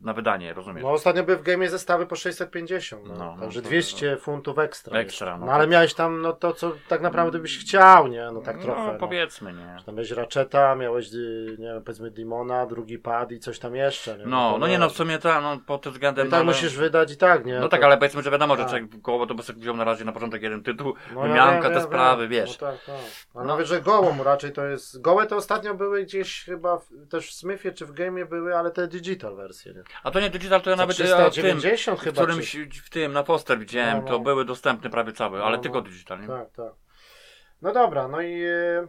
na wydanie, rozumiesz? No ostatnio były w game zestawy po 650, no. No, no także to- 200 funtów ekstra. Ekstra, no no ale to- miałeś tam no to, co tak naprawdę byś chciał, nie? No tak trochę. No no. powiedzmy, nie. Tam miałeś Ratcheta, miałeś, y, nie wiem, powiedzmy Dimona, drugi pad i coś tam jeszcze, nie? No, to no nie no, w sumie tak, no pod tym No względem... I tak ale- musisz wydać i tak, nie? No tak, To- ale powiedzmy, że wiadomo, że Tak. człowiek koło to by sobie wziął na razie na początek jeden tytuł, No ja wiem, te sprawy, wiesz. No tak, tak. Ale No. mówię, że gołą raczej to jest. Gołe to ostatnio były gdzieś chyba w, też w Smyfie czy w Game'ie były, ale te digital wersje. Nie? A to nie digital, to ja Za nawet ja w tym, 390 w chyba. którymś, czy... w tym, na poster widziałem, No, no. to były dostępne prawie całe, No, ale no. tylko digital, nie? Tak, tak. No dobra, no i e,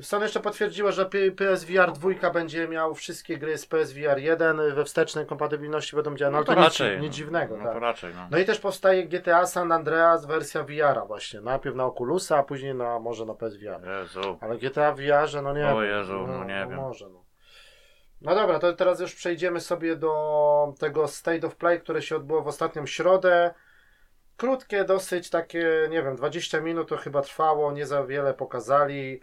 Sony jeszcze potwierdziło, że P- PSVR 2 będzie miał wszystkie gry z PSVR 1 we wstecznej kompatybilności będą działać. No, ale to nic, nic no. dziwnego. No tak. to raczej, no. No i też powstaje GTA San Andreas wersja VR właśnie. Najpierw na Oculusa, a później na może na PSVR. Jezu. Ale GTA VR, że no nie O. Jezu, no nie wiem. Może, no. No dobra, to teraz już przejdziemy sobie do tego State of Play, które się odbyło w ostatnią środę. Krótkie, dosyć takie, nie wiem, 20 minut to chyba trwało, nie za wiele pokazali.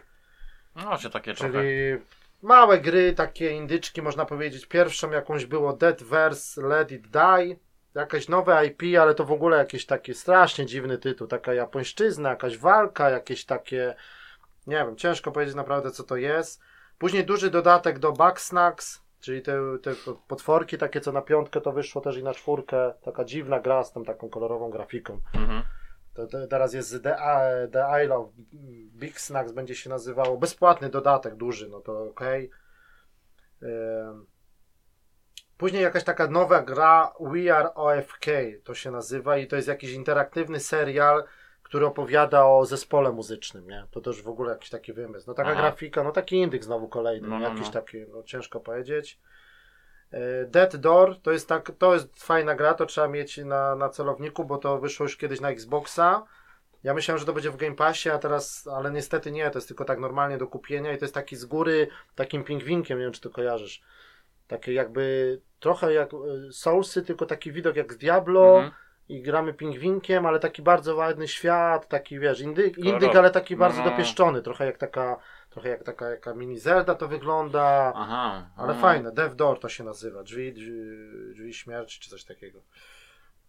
No się takie trochę. Czyli małe gry, takie indyczki można powiedzieć. Pierwszą jakąś było Dead Verse Let It Die. Jakaś nowe IP, ale to w ogóle jakiś taki strasznie dziwny tytuł. Taka japońszczyzna, jakaś walka, jakieś takie. Nie wiem, ciężko powiedzieć naprawdę co to jest. Później duży dodatek do Bugsnax, czyli te, te potworki takie co na piątkę to wyszło też i na czwórkę. Taka dziwna gra z tą taką kolorową grafiką. Mhm. To, to teraz jest The, The Isle of Big Snacks będzie się nazywało. Bezpłatny dodatek duży, no to ok. Później jakaś taka nowa gra We Are OFK to się nazywa i to jest jakiś interaktywny serial, który opowiada o zespole muzycznym, nie? To też w ogóle jakiś taki wymysł. No taka Aha. grafika, no taki indyk znowu kolejny, No, no, jakiś no. taki, no ciężko powiedzieć. E, Dead Door to jest tak, to jest fajna gra, to trzeba mieć na, na celowniku, bo to wyszło już kiedyś na Xboxa. Ja myślałem, że to będzie w Game Passie, a teraz, ale niestety nie, to jest tylko tak normalnie do kupienia i to jest taki z góry, takim pingwinkiem, nie wiem czy to kojarzysz. Takie jakby trochę jak e, Soulsy, tylko taki widok jak z Diablo Mhm. I gramy pingwinkiem, ale taki bardzo ładny świat, taki wiesz, indyk, indyk ale taki No, bardzo no, no. dopieszczony, trochę jak taka, trochę jak taka jaka mini Zelda to wygląda. Aha. Ale aha. fajne, Death Door to się nazywa, drzwi, drzwi, drzwi śmierci czy coś takiego.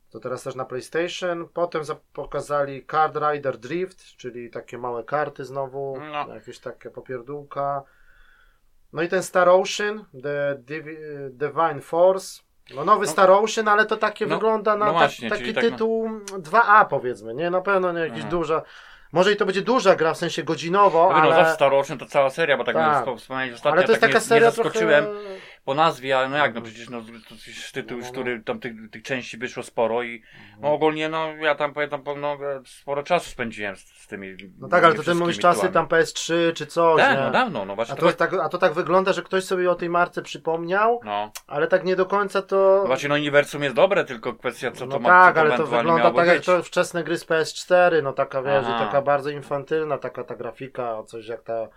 To teraz też na PlayStation. Potem za- pokazali Card Rider Drift, czyli takie małe karty znowu, No. jakieś takie popierdółka. No i ten Star Ocean, The Divi- Divine Force. No nowy No. Star Ocean, ale to takie No, wygląda na no tak- właśnie, taki czyli tak na- tytuł 2A powiedzmy, nie? Na pewno nie jakiś Aha. duża. Może i to będzie duża gra, w sensie godzinowo, No, ale... no Star Ocean to cała seria, bo tak, Tak. tak. wspomniałeś ostatnio, Ale to jest tak taka nie, seria nie zaskoczyłem trochę... po nazwie, ale no jak, no Mhm. przecież no, to jest tytuł, No, no. który tam tych, tych części wyszło sporo i no ogólnie no ja tam pamiętam no, sporo czasu spędziłem z, z tymi No tak, ale to ty mówisz czasy tam PS3 czy coś, Tak, nie? no dawno, no właśnie A to, to, jest tak, a to tak wygląda, że ktoś sobie o tej marce przypomniał, no. ale tak nie do końca to... no właśnie no uniwersum jest dobre, tylko kwestia co no to ma tak, ale to wygląda tak jak to wczesne gry z PS4, no taka wiesz, taka bardzo infantylna, taka ta grafika, coś jak ta...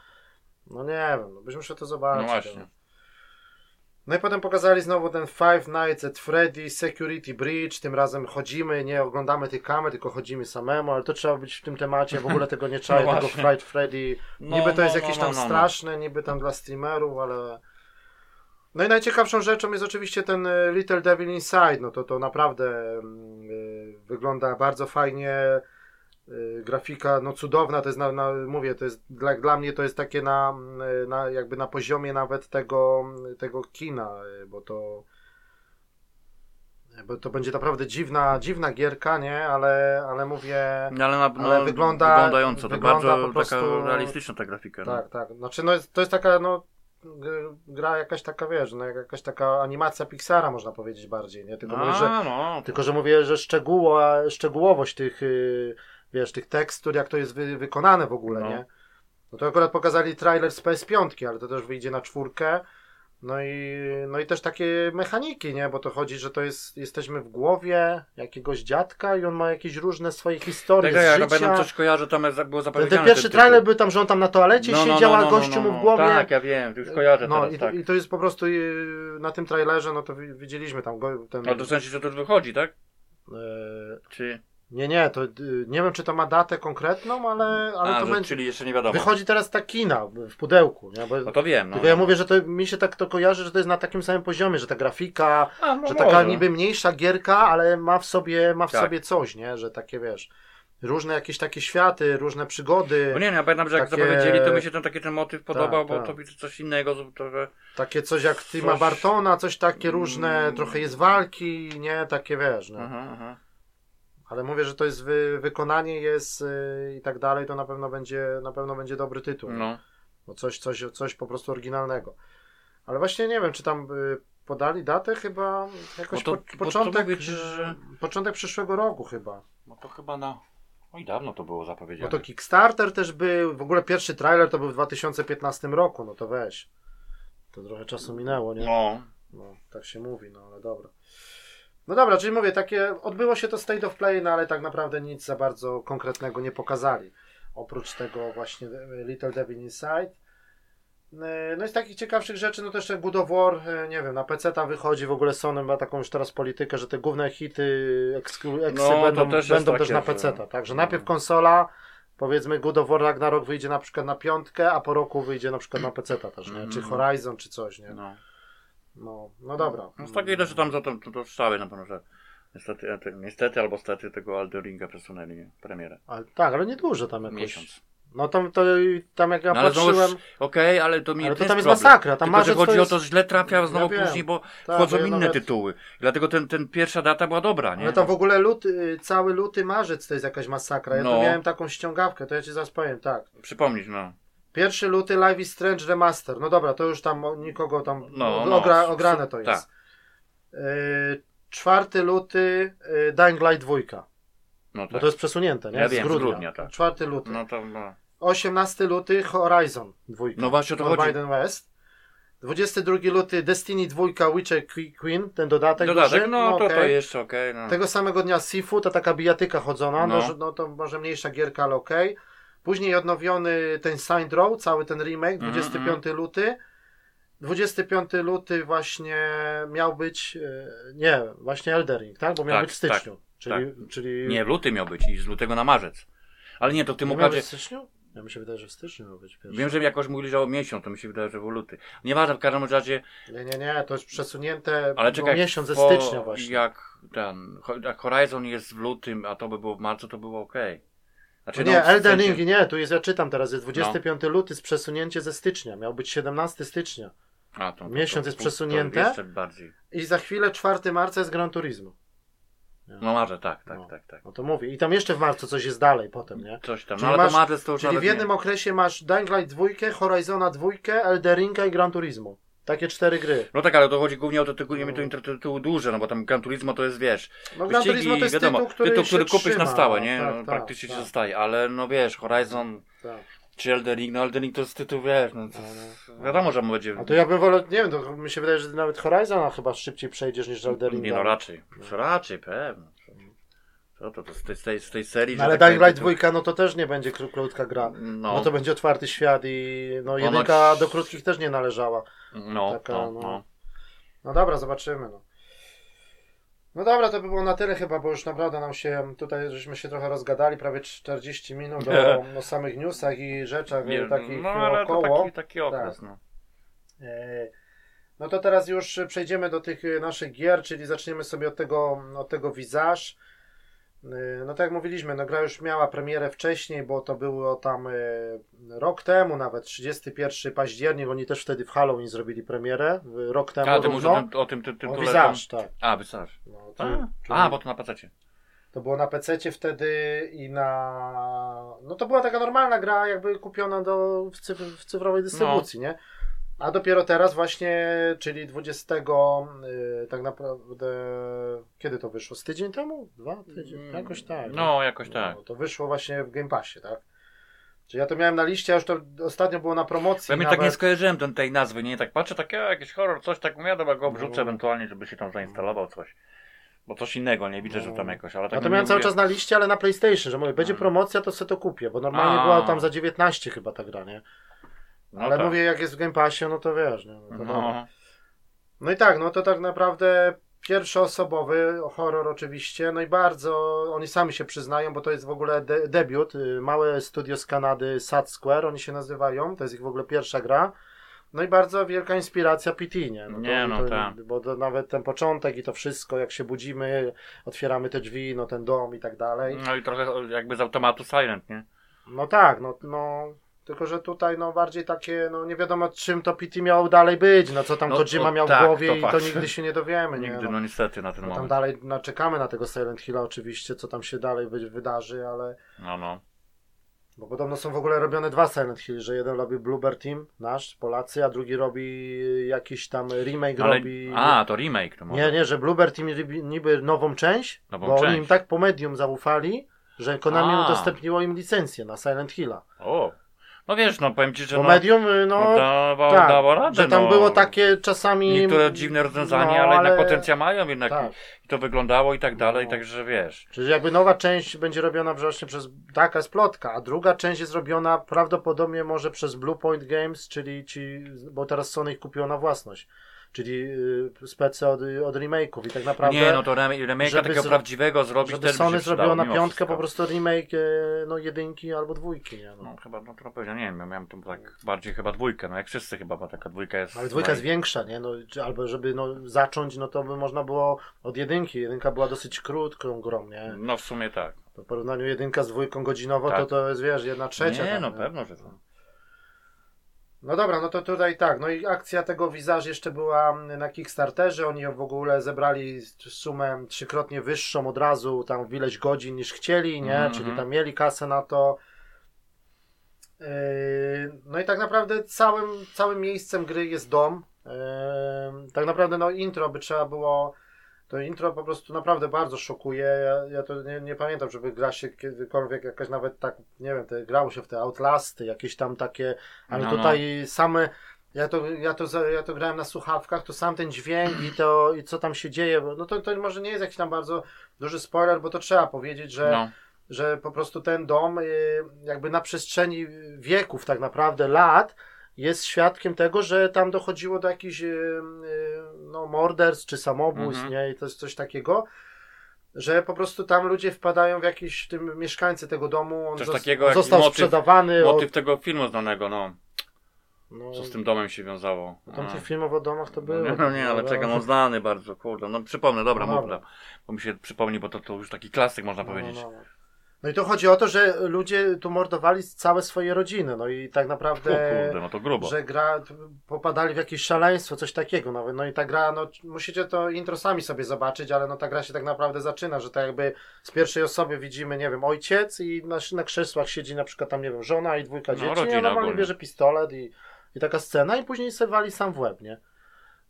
No nie wiem, no byś musiał to zobaczyć. No właśnie. No. no i potem pokazali znowu ten Five Nights at Freddy Security Breach, tym razem chodzimy, nie oglądamy tych kamer, tylko chodzimy samemu, ale to trzeba być w tym temacie, w ogóle tego nie trzeba, No tego. Fight Freddy No, Niby to jest no, jakieś no, tam no, no. straszne, niby tam dla streamerów, ale. No i najciekawszą rzeczą jest oczywiście ten e, Little Devil Inside. No to to naprawdę e, wygląda bardzo fajnie. E, Grafika no cudowna, to jest na, na mówię, to jest dla, dla mnie to jest takie na, mm, na jakby na poziomie nawet tego, tego kina, e, bo to bo to będzie naprawdę dziwna, dziwna gierka, nie? Ale, ale mówię. No, ale, na, no, Ale wygląda- wyglądająco, to wygląda bardzo prostu- taka realistyczna ta grafika. no. Tak, tak. Znaczy, no jest, to jest taka, no, gra jakaś taka, wiesz, no, jak- jakaś taka animacja Pixara, można powiedzieć bardziej, nie? Tylko, A, mówię, że, no, tylko że mówię, że szczegóło, szczegółowość tych, y, wiesz, tych tekstur, jak to jest wy, wykonane w ogóle, No. nie? No to akurat pokazali trailer z PS5, ale to też wyjdzie na czwórkę. No i, no i też takie mechaniki, nie? Bo to chodzi, że to jest, jesteśmy w głowie jakiegoś dziadka i on ma jakieś różne swoje historie Tak, z ja życia. pewno coś kojarzę, tam było zapowiedziane. ten pierwszy trailer był tam, że on tam na toalecie No, no, siedział, no, a no, gościu no, mu no. w głowie... Tak, ja wiem, już kojarzę no teraz, i, tak. i to jest po prostu y, na tym trailerze, no to wi- widzieliśmy tam go, ten... No to w sensie, że to już wychodzi, tak? e, Czy... nie, nie, to y, nie wiem, czy to ma datę konkretną, ale, ale A, to że, będzie... czyli jeszcze nie wiadomo. Wychodzi teraz ta kina w pudełku, nie? Bo, No to wiem, no. tylko ja mówię, że to mi się tak to kojarzy, że to jest na takim samym poziomie, że ta grafika, A, no że taka może. niby mniejsza gierka, ale ma w sobie, ma w Tak. sobie coś, nie? Że takie wiesz, różne jakieś takie światy, różne przygody, Bo nie, no, ja pamiętam, że jak Takie- zapowiedzieli, to mi się ten taki ten motyw podobał, bo tak. to widzę coś innego, to, że... takie coś jak Tima Coś- Bartona, coś takie różne, Mm. trochę jest walki, nie? Takie wiesz, no. Aha, aha. Ale mówię, że to jest wy, wykonanie jest y, i tak dalej, to na pewno będzie, na pewno będzie dobry tytuł. No. Bo coś, coś, coś po prostu oryginalnego. Ale właśnie nie wiem, czy tam y, podali datę chyba jakoś to- po, początek, mówię ci, że- początek przyszłego roku chyba. No to chyba na... Oj, dawno to było zapowiedziane. Bo to Kickstarter też był, w ogóle pierwszy trailer to był w 2015 roku, no to weź. To trochę czasu minęło, nie? No. No, tak się mówi, no ale dobra. No dobra, czyli mówię, takie, odbyło się to State of Play, no ale tak naprawdę nic za bardzo konkretnego nie pokazali. Oprócz tego właśnie e, Little Devil Inside. E, No i z takich ciekawszych rzeczy, no to jeszcze God of War, e, nie wiem, na PC tam wychodzi, w ogóle Sony ma taką już teraz politykę, że te główne hity eksy No, będą, też będą też na PC. Także no. najpierw konsola, powiedzmy God of War Ragnarok wyjdzie na przykład na piątkę, a po roku wyjdzie na przykład na PC też, nie? Czy Mhm. Horizon, czy coś, nie? No. No, no dobra. No z takiej rzeczy tam za to, to, to ształy na pewno, że niestety, e, te- niestety albo stety tego Elden Ringa przesunęli? Premierę. Ale, tak, ale nie dużo tam jakoś. Miesiąc. No tam, to, tam jak ja No, patrzyłem, okej, ale to mi ale to tam jest problem. masakra, tam Tylko, że chodzi to jest... o to, że źle trafia znowu Ja później, bo Tak, wchodzą inne nawet- tytuły. Dlatego ten, ten pierwsza data była dobra, nie? Ale tam w ogóle luty, cały luty, marzec to jest jakaś masakra. Ja No. tu miałem taką ściągawkę, to ja ci zaraz powiem, tak. Przypomnieć, no. Pierwszy luty Live is Strange Remaster. No dobra, to już tam nikogo tam No, no, no. ogra, ograne to Tak. jest. Yy, czwarty luty yy, Dying Light 2. No Bo tak. to jest przesunięte, nie? Ja z wiem, z grudnia. grudnia, tak. Czwarty luty. No to, no. 18 luty Horizon 2. No właśnie o to chodzi. Biden West. 22 luty Destiny 2 Witcher Queen, ten dodatek. Dodatek, duży. no to to okej. jeszcze okej, no. Tego samego dnia Sifu, to taka bijatyka chodzona, no. No. no to może mniejsza gierka, ale okej. Później odnowiony ten Saint Row, cały ten remake, Mhm, 25 luty. 25 luty właśnie miał być, e, nie, właśnie Eldering, tak? Bo miał Tak, być w styczniu. czyli, czyli Nie, w luty miał być i z lutego na marzec. Ale nie, to w tym nie być w styczniu? Ja mi się wydaje, że w styczniu miał być pierwszy. Wiem, że jakoś mówili, że o miesiąc, to mi się wydaje, że w luty. Nieważne, w każdym razie, Nie, nie, nie, to jest przesunięte ale o czekaj, miesiąc ze stycznia właśnie. Jak ten, jak Horizon jest w lutym, a to by było w marcu, to było okej. Znaczy, No nie, w Elden Ring, nie, tu jest, ja czytam teraz, jest 25 luty z przesunięcie ze stycznia, miał być 17 stycznia. A, to, to, miesiąc to, jest przesunięte. To jeszcze bardziej. I za chwilę 4 marca jest Gran Turismo. No marze, tak, tak, No. tak, tak. No to mówię. I tam jeszcze w marcu coś jest dalej potem, nie? Coś tam, Czyli no ale masz- to to już Czyli w jednym nie. okresie masz Dying Light 2, Horizona 2, Elden Ringa i Gran Turismo. Takie cztery gry. No tak, ale to chodzi głównie o to, tytuł, nie No. to inter- tytuł duże, no bo tam Gran Turismo to jest, wiesz, No Gran Turismo to jest wiadomo, tytuł, który, się kupisz trzyma. na stałe, nie? Tak, no, tak, praktycznie ci tak, zostaje, ale no wiesz, Horizon tak. czy Elden Ring, no Elden Ring to jest tytuł, wiesz, no to No, wiadomo, że będzie... A to ja bym wolał, nie wiem, to mi się wydaje, że nawet Horizona chyba szybciej przejdziesz niż Elden Ringa. Nie no, raczej, raczej, pewno. Co to, to z, tej, z, tej, z tej serii, No, ale tak Dying Light 2 no to też nie będzie kró- krótka gra. No, No to będzie otwarty świat i no Ponoć- jedynka do krótkich też nie należała. no, taka, no, no. no. No dobra, zobaczymy. No. no dobra, to by było na tyle chyba, bo już naprawdę nam się, tutaj żeśmy się trochę rozgadali, prawie 40 minut o, o samych newsach i rzeczach Nie, takich no ale to około. taki, taki okres, Tak. no. E, No to teraz już przejdziemy do tych naszych gier, czyli zaczniemy sobie od tego, od tego Visage. E, No tak jak mówiliśmy, no gra już miała premierę wcześniej, bo to było tam e, rok temu, nawet 31 październik, oni też wtedy w Halloween zrobili premierę, rok temu A, ty mówisz o tym, o tym ty, O tytule... Visage, tak. A, Visage. No, A, czyli- a, bo to na pacecie. To było na PC wtedy i na. No to była taka normalna gra, jakby kupiona do, w, cyf w cyfrowej dystrybucji, nie? A dopiero teraz, właśnie, czyli 20, y, tak naprawdę. Kiedy to wyszło? Z tydzień temu? Dwa tydzień? Jakoś tak. No, jakoś tak. No, to wyszło właśnie w Game Passie, tak? Czyli ja to miałem na liście, a już to ostatnio było na promocji. Ja mi nawet. tak nie skojarzyłem ten, tej nazwy, nie? Tak patrzę, takie a, jakiś horror, coś tak ja dobra, go obrzucę No. ewentualnie, żeby się tam zainstalował coś. Bo coś innego, nie widzę, że tam jakoś, ale tak Ja to miałem cały mówię- czas na liście, ale na PlayStation, że mówię, będzie Mm. promocja, to sobie to kupię, bo normalnie A. była tam za 19 chyba ta gra, nie? No ale tak. mówię, jak jest w Game Passie, no to wiesz, nie? No, to. No. no i tak, no to tak naprawdę pierwszoosobowy horror oczywiście, no i bardzo, oni sami się przyznają, bo to jest w ogóle de debiut, y, małe studio z Kanady, Sad Square, oni się nazywają, to jest ich w ogóle pierwsza gra. No i bardzo wielka inspiracja PT, nie? to, Nie, no to, tak. Bo to nawet ten początek i to wszystko, jak się budzimy, otwieramy te drzwi, no ten dom i tak dalej. no i trochę jakby z automatu Silent, nie? No tak, no, no tylko że tutaj no bardziej takie, no nie wiadomo czym to PT miało dalej być, no co tam No, Kojima miał tak, w głowie to i to nigdy się nie dowiemy, nie? Nigdy, no. no niestety na ten No tam moment. dalej no, czekamy na tego Silent Hilla oczywiście, co tam się dalej wy- wydarzy, ale No, no. bo podobno są w ogóle robione dwa Silent Hill, że jeden robi Bluebird Team, nasz, Polacy, a drugi robi jakiś tam remake Ale, robi... a, to remake to może. Nie, nie, że Bluebird Team robi niby nową część, Nową bo oni część. im tak po medium zaufali, że Konami A. udostępniło im licencję na Silent Hilla. O. No wiesz, no powiem ci, że Bo no, medium, y, no, no dało, tak, dało radę, że tam no. było takie czasami... Niektóre dziwne rozwiązania, no, ale, ale- jednak potencjał mają, jednak Tak. i to wyglądało i tak dalej, No. także wiesz. Czyli jakby nowa część będzie robiona właśnie przez, taka jest plotka, a druga część jest robiona prawdopodobnie może przez Bluepoint Games, czyli ci, bo teraz Sony ich kupiło na własność, czyli y, spece od, od remake'ów i tak naprawdę, nie, no to rem- remake'a takiego zro- prawdziwego zrobić żeby też Sony zrobiło na piątkę wszystko. po prostu remake y, no jedynki albo dwójki, nie? No. No chyba, no to powiedział, nie wiem, ja miałem tu tak bardziej chyba dwójkę, no jak wszyscy chyba, bo taka dwójka jest... Ale dwójka jest większa, nie? No, albo żeby no, zacząć, no to by można było od jedynki. Jedynka była dosyć krótką grą, nie? No w sumie tak. W porównaniu jedynka z dwójką godzinowo, to Tak. to jest, wiesz, jedna trzecia. nie, tam, no pewno, że to. No dobra, no to tutaj tak. No i akcja tego Visage jeszcze była na Kickstarterze. Oni w ogóle zebrali sumę trzykrotnie wyższą od razu, tam w ileś godzin niż chcieli, nie? Mhm, Czyli mhm. tam mieli kasę na to. Yy, No i tak naprawdę całym, całym miejscem gry jest dom. Yy, Tak naprawdę no intro by trzeba było. To intro po prostu naprawdę bardzo szokuje. Ja, ja to nie, nie pamiętam, żeby gra się kiedykolwiek jakaś nawet tak, nie wiem, te, grało się w te Outlasty, jakieś tam takie, ale No, no. tutaj same. Ja to, ja, to, ja to grałem na słuchawkach, to sam ten dźwięk i to, i co tam się dzieje, bo- no to, to może nie jest jakiś tam bardzo duży spoiler, bo to trzeba powiedzieć, że No, że po prostu ten dom y, jakby na przestrzeni wieków tak naprawdę lat jest świadkiem tego, że tam dochodziło do jakichś no, morderstw czy samobójstw, Mhm. nie? I to jest coś takiego, że po prostu tam ludzie wpadają w jakiś, tym mieszkańcy tego domu, on Coś zos- takiego, został motyw- sprzedawany. motyw tego filmu znanego, no, od, no, co z tym domem się wiązało. tam A. tych filmów o domach to No było. nie, no nie, ale czekam, on znany bardzo, kurde. No przypomnę, dobra, No mów tam. Bo mi się przypomni, bo to, to już taki klasyk można No, powiedzieć. no, no. No i to chodzi o to, że ludzie tu mordowali całe swoje rodziny, no i tak O naprawdę... kurde, no to grubo. że gra popadali w jakieś szaleństwo, coś takiego nawet. No i ta gra, no musicie to intro sami sobie zobaczyć, ale no ta gra się tak naprawdę zaczyna, że tak jakby z pierwszej osoby widzimy, nie wiem, ojciec i na, na krzesłach siedzi na przykład tam, nie wiem, żona i dwójka No, dzieci, ogólnie. bierze pistolet i, i taka scena i później se wali sam w łeb, nie?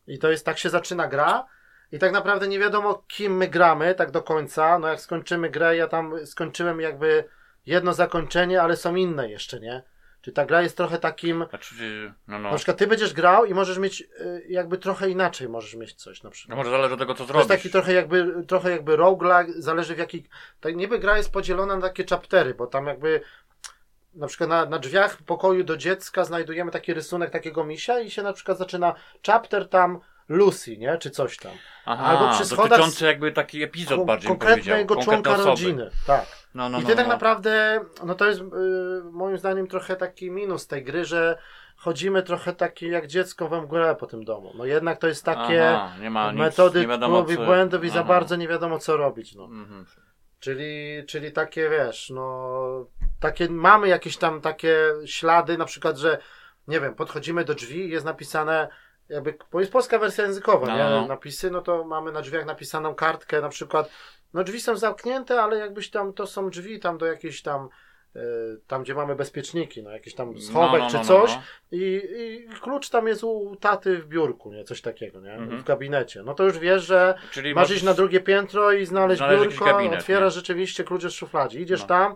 I to jest, tak się zaczyna gra i tak naprawdę nie wiadomo kim my gramy tak do końca, no jak skończymy grę, ja tam skończyłem jakby jedno zakończenie, ale są inne jeszcze, nie? Czy ta gra jest trochę takim Znaczy, no, no. na przykład ty będziesz grał i możesz mieć y, jakby trochę inaczej możesz mieć coś na no przykład. może zależy od tego, co To jest zrobisz. taki trochę jakby, trochę jakby roguelike, zależy w jaki... Tak niby gra jest podzielona na takie chaptery, bo tam jakby na przykład na, na drzwiach pokoju do dziecka znajdujemy taki rysunek takiego misia i się na przykład zaczyna chapter tam Lucy, nie? Czy coś tam. Aha, albo przy schodach dotyczący jakby taki epizod Kon- bardziej konkretnego Konkretne członka osoby. rodziny. Tak. No, no, I no, ty tak no. naprawdę, no to jest y, moim zdaniem trochę taki minus tej gry, że chodzimy trochę taki jak dziecko we mgłę po tym domu. No jednak to jest takie Aha, nie ma nic, metody nie wiadomo prób i co- błędów i za bardzo nie wiadomo co robić. No. Mhm. Czyli, czyli takie wiesz, no takie mamy jakieś tam takie ślady, na przykład, że nie wiem, podchodzimy do drzwi i jest napisane jakby, bo jest polska wersja językowa, No, nie? no. Napisy, no to mamy na drzwiach napisaną kartkę, na przykład, no drzwi są zamknięte, ale jakbyś tam, to są drzwi tam do jakiejś tam, e, tam gdzie mamy bezpieczniki, no jakiś tam schowek no, no, czy no, coś no. I, i klucz tam jest u taty w biurku, nie? Coś takiego, nie? Mhm. W gabinecie. No to już wiesz, że Czyli Masz iść na drugie piętro i znaleźć Znaleźć biurko, gabinet, otwierasz nie? rzeczywiście klucz z szufladzi. Idziesz No. tam,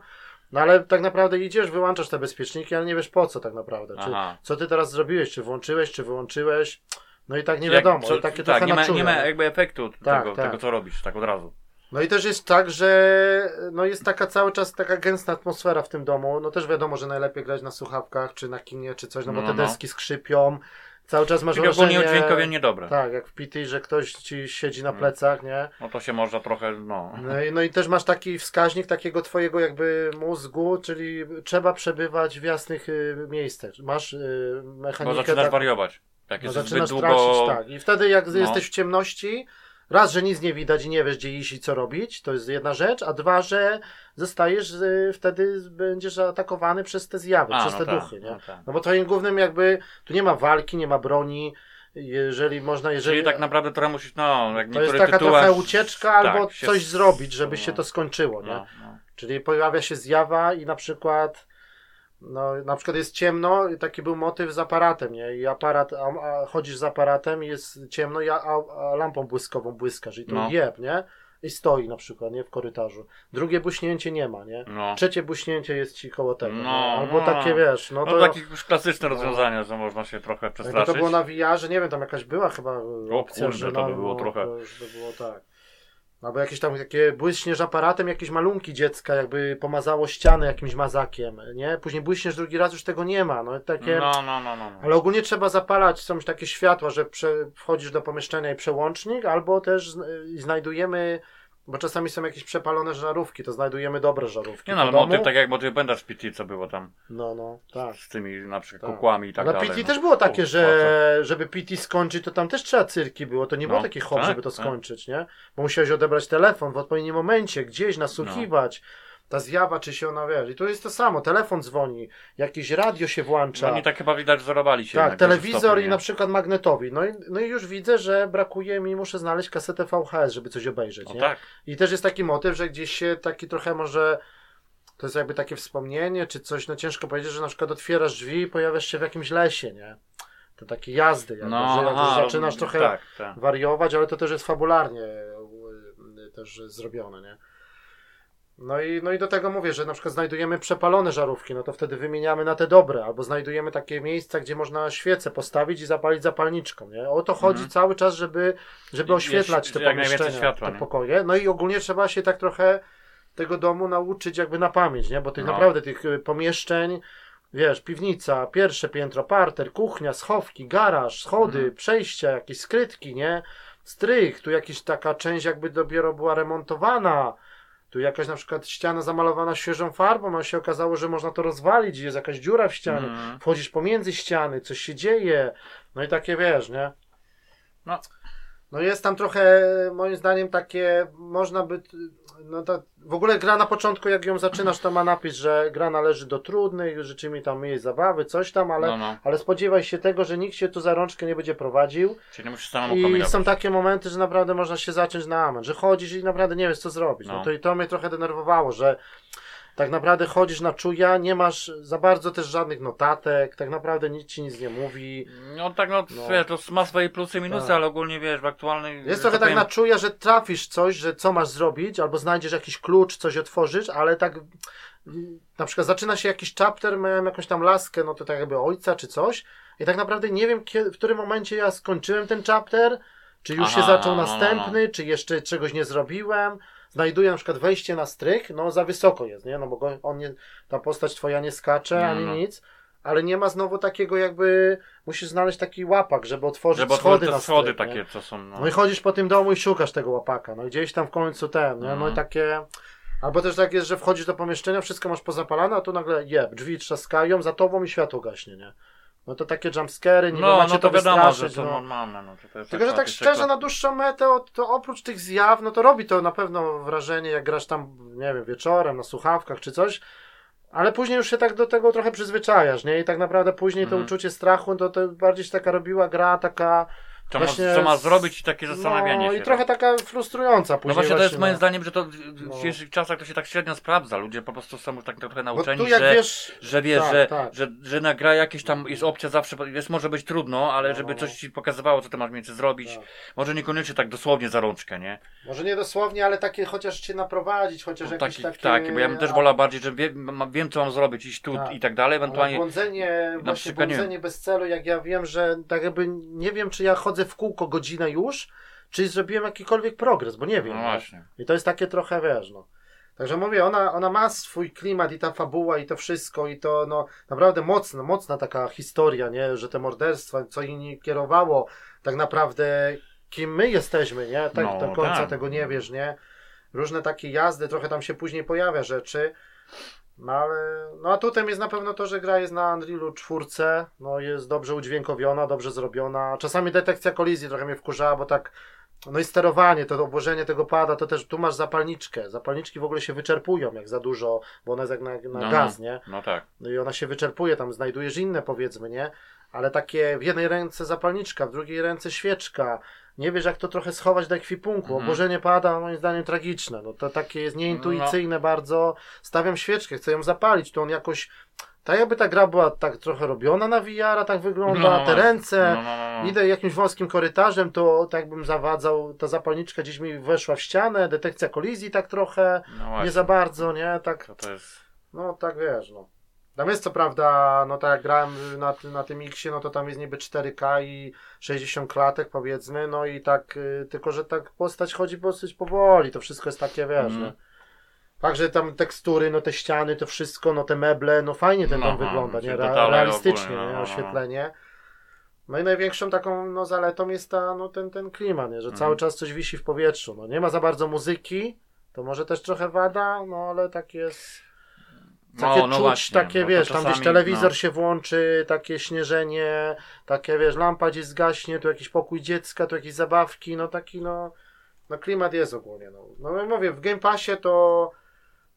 No ale tak naprawdę idziesz, wyłączasz te bezpieczniki, ale nie wiesz po co tak naprawdę. Czy, Aha. co ty teraz zrobiłeś? Czy włączyłeś, czy wyłączyłeś? No i tak nie Jak- wiadomo. co- I takie tak, nie ma, nie ma jakby efektu Tak, tego, tak. tego, co robisz, tak od razu. No i też jest tak, że no jest taka cały czas taka gęsta atmosfera w tym domu. No też wiadomo, że najlepiej grać na słuchawkach, czy na kinie, czy coś, no bo No, te no. deski skrzypią. Cały czas masz Czyli ogólnie udźwiękowienie niedobre. Tak, jak w PT, że ktoś ci siedzi na Mm. plecach, nie? No to się można trochę, no. No i, no i też masz taki wskaźnik takiego twojego jakby mózgu, czyli trzeba przebywać w jasnych y, miejscach. Masz y, Bo mechanikę... zaczynasz tak- wariować. Jak no, jest zbyt tracić, długo... tak. I wtedy jak No. jesteś w ciemności, raz, że nic nie widać i nie wiesz gdzie iść i co robić, to jest jedna rzecz, a dwa, że zostajesz, y, wtedy będziesz atakowany przez te zjawy, A, przez no te tak, duchy, nie? no tak. No bo twoim głównym jakby, tu nie ma walki, nie ma broni, jeżeli można, jeżeli... Czyli tak naprawdę trochę musisz, no, jak To jest taka trochę ucieczka albo tak, się coś zrobić, żeby no. się to skończyło, nie? No, no. Czyli pojawia się zjawa i na przykład no, na przykład jest ciemno i taki był motyw z aparatem, nie? I aparat, a, a chodzisz z aparatem i jest ciemno i a, a, lampą błyskową błyskasz i to No. jeb, nie? I stoi na przykład, nie? W korytarzu. Drugie buśnięcie nie ma, nie? no. Trzecie buśnięcie jest ci koło tego, No? Albo no. takie, wiesz, no No, to... takie już klasyczne no. rozwiązania, że można się trochę Jakby przestraszyć. to było na VR-ze, nie wiem, tam jakaś była chyba opcja, kurde, że to by no, było no, trochę- To już by było tak. Albo jakieś tam takie błyśniesz aparatem, jakieś malunki dziecka, jakby pomazało ścianę jakimś mazakiem, nie? Później błyśniesz drugi raz, już tego nie ma, no takie... No, no, no, no. no. Ale ogólnie trzeba zapalać, są takie światła, że prze, wchodzisz do pomieszczenia i przełącznik, albo też znajdujemy, bo czasami są jakieś przepalone żarówki, to znajdujemy dobre żarówki. Nie no, ale domu. motyw tak jak motyw w PT, co było tam No, no, tak. z tymi na przykład Tak. kukłami i tak Na dalej. PT no. też było takie, że żeby PT skończyć, to tam też trzeba cyrki było. To nie było No, taki hop, tak, żeby to tak. skończyć, nie? Bo musiałeś odebrać telefon w odpowiednim momencie, gdzieś nasłuchiwać. Ta zjawa, czy się ona wiesz. I tu jest to samo, telefon dzwoni, jakieś radio się No, włącza. oni tak chyba widać wzorowali się. tak, telewizor stopniu, i na przykład magnetowi. No i, no i już widzę, że brakuje mi, muszę znaleźć kasetę VHS, żeby coś obejrzeć, No nie? tak. I też jest taki motyw, że gdzieś się taki trochę może. To jest jakby takie wspomnienie, czy coś, no ciężko powiedzieć, że na przykład otwierasz drzwi i pojawiasz się w jakimś lesie, nie? To takie jazdy, jakby, No, że aha, zaczynasz trochę Tak, tak. wariować, ale to też jest fabularnie y, też zrobione, nie? No i, no i do tego mówię, że na przykład znajdujemy przepalone żarówki, no to wtedy wymieniamy na te dobre, albo znajdujemy takie miejsca, gdzie można świecę postawić i zapalić zapalniczką, nie? O to chodzi Mhm. cały czas, żeby, żeby I- oświetlać jest te pomieszczenia, światła, te pokoje. No i ogólnie trzeba się tak trochę tego domu nauczyć jakby na pamięć, nie? Bo tych No. naprawdę tych y, pomieszczeń, wiesz, piwnica, pierwsze piętro, parter, kuchnia, schowki, garaż, schody, Mhm. przejścia, jakieś skrytki, nie? Strych, tu jakaś taka część jakby dopiero była remontowana. Tu jakaś na przykład ściana zamalowana świeżą farbą, a się okazało, że można to rozwalić, jest jakaś dziura w ścianie. Mhm. Wchodzisz pomiędzy ściany, coś się dzieje. No i takie wiesz, nie? No. No jest tam trochę, moim zdaniem, takie, można by, no to w ogóle gra na początku, jak ją zaczynasz, to ma napis, że gra należy do trudnych, życzymy tam jej zabawy, coś tam, ale, No, no. ale spodziewaj się tego, że nikt się tu za rączkę nie będzie prowadził. Czyli nie musisz samemu I kombinować. są takie momenty, że naprawdę można się zacząć na amen, że chodzisz i naprawdę nie wiesz co zrobić. No, No. to i to mnie trochę denerwowało, że tak naprawdę chodzisz na czuja, nie masz za bardzo też żadnych notatek, tak naprawdę nikt ci nic nie mówi. No tak, no, No. Wiesz, to ma swoje plusy i minusy, Tak. ale ogólnie wiesz, w aktualnej... Jest trochę tak powiem, na czuja, że trafisz coś, że co masz zrobić, albo znajdziesz jakiś klucz, coś otworzysz, ale tak na przykład zaczyna się jakiś chapter, miałem jakąś tam laskę, no to tak jakby ojca czy coś i tak naprawdę nie wiem, kiedy, w którym momencie ja skończyłem ten chapter, czy już Aha, się zaczął no, no, no. następny, czy jeszcze czegoś nie zrobiłem. Znajduję na przykład wejście na strych, no za wysoko jest, nie? No bo go, on nie, ta postać twoja nie skacze ani no. nic, ale nie ma znowu takiego jakby, musisz znaleźć taki łapak, żeby otworzyć Żeby schody na schody strych, nie? takie, co są... No. No i chodzisz po tym domu i szukasz tego łapaka. No i gdzieś tam w końcu ten, nie? No i takie. Albo też tak jest, że wchodzisz do pomieszczenia, wszystko masz pozapalane, a tu nagle jeb, drzwi trzaskają, za tobą i światło gaśnie, nie? No to takie jumpscary, nie No, macie no to to wiadomo, że to no. normalne. No, to, Tylko, że tak faktycznie szczerze, na dłuższą metę, to, oprócz tych zjaw, no to robi to na pewno wrażenie, jak grasz tam, nie wiem, wieczorem, na słuchawkach czy coś, ale później już się tak do tego trochę przyzwyczajasz, nie? I tak naprawdę później to Mhm. uczucie strachu, to, to bardziej się taka robiła gra taka, Co, Właśnie ma, co ma zrobić i takie zastanawianie no, się. i trochę taka frustrująca No później. właśnie to jest właśnie, moim no. zdaniem, że to w No. dzisiejszych czasach to się tak średnio sprawdza. Ludzie po prostu są już tak trochę nauczeni, tu że, wiesz, że wiesz, tak, że, tak. Że, że na gra jakieś tam jest opcja zawsze, jest może być trudno, ale No, żeby no, coś no. ci pokazywało, co ty masz między zrobić. Tak. Może niekoniecznie tak dosłownie za rączkę, nie? może nie dosłownie, ale takie chociaż cię naprowadzić, chociaż No, jakieś taki, takie... tak, bo ja bym też wolał bardziej, że wiem, wiem co mam zrobić, iść tu Tak. i tak dalej, Ale ewentualnie. błądzenie, właśnie przykład, nie błądzenie bez celu, jak ja wiem, że tak jakby nie wiem, czy ja chodzę w kółko godzinę już, czy zrobiłem jakikolwiek progres, bo nie wiem. No no. właśnie. I to jest takie trochę, wiesz, no. Także mówię, ona, ona ma swój klimat i ta fabuła i to wszystko i to, no, naprawdę mocna, mocna taka historia, nie, że te morderstwa, co inni kierowało, tak naprawdę kim my jesteśmy, nie, tak No, do końca tak. tego nie wiesz, nie. Różne takie jazdy, trochę tam się później pojawia rzeczy, no ale, no atutem jest na pewno to, że gra jest na Unrealu 4, no jest dobrze udźwiękowiona, dobrze zrobiona. Czasami detekcja kolizji trochę mnie wkurzała, bo tak, no i sterowanie, to obłożenie tego pada, to też tu masz zapalniczkę. Zapalniczki w ogóle się wyczerpują jak za dużo, bo ona jest jak na, na No, gaz, nie? No tak. No i ona się wyczerpuje, tam znajdujesz inne powiedzmy, nie? Ale takie w jednej ręce zapalniczka, w drugiej ręce świeczka. Nie wiesz jak to trochę schować do ekwipunku. Mhm. Obłożenie pada, moim zdaniem tragiczne. No to takie jest nieintuicyjne bardzo. Stawiam świeczkę, chcę ją zapalić, to on jakoś... Tak jakby ta gra była tak trochę robiona na VR, tak wygląda, No, te ręce... No, no, no, no. Idę jakimś wąskim korytarzem, to tak jakbym zawadzał, ta zapalniczka gdzieś mi weszła w ścianę, detekcja kolizji tak trochę, no nie za bardzo, nie? Tak, To, to jest... no tak wiesz, no. Tam jest co prawda, no tak jak grałem na, na tym Xie, no to tam jest niby 4K i 60 klatek powiedzmy, no i tak, y, tylko że tak postać chodzi dosyć powoli, to wszystko jest takie, wiesz, Mhm. nie? Także tam tekstury, no te ściany, to wszystko, no te meble, no fajnie ten dom No, wygląda, nie? Re- realistycznie, ogólnie, no, no. Oświetlenie. No i największą taką no, zaletą jest ta, no, ten, ten klimat, nie? że Mhm. cały czas coś wisi w powietrzu. No, nie ma za bardzo muzyki, to może też trochę wada, no ale tak jest. Takie czuć, No, właśnie, takie no wiesz, tam gdzieś czasami, telewizor no. się włączy, takie śnieżenie, takie wiesz, lampa gdzieś zgaśnie, tu jakiś pokój dziecka, tu jakieś zabawki, no taki no, no klimat jest ogólnie. No, no mówię, w Game Passie to,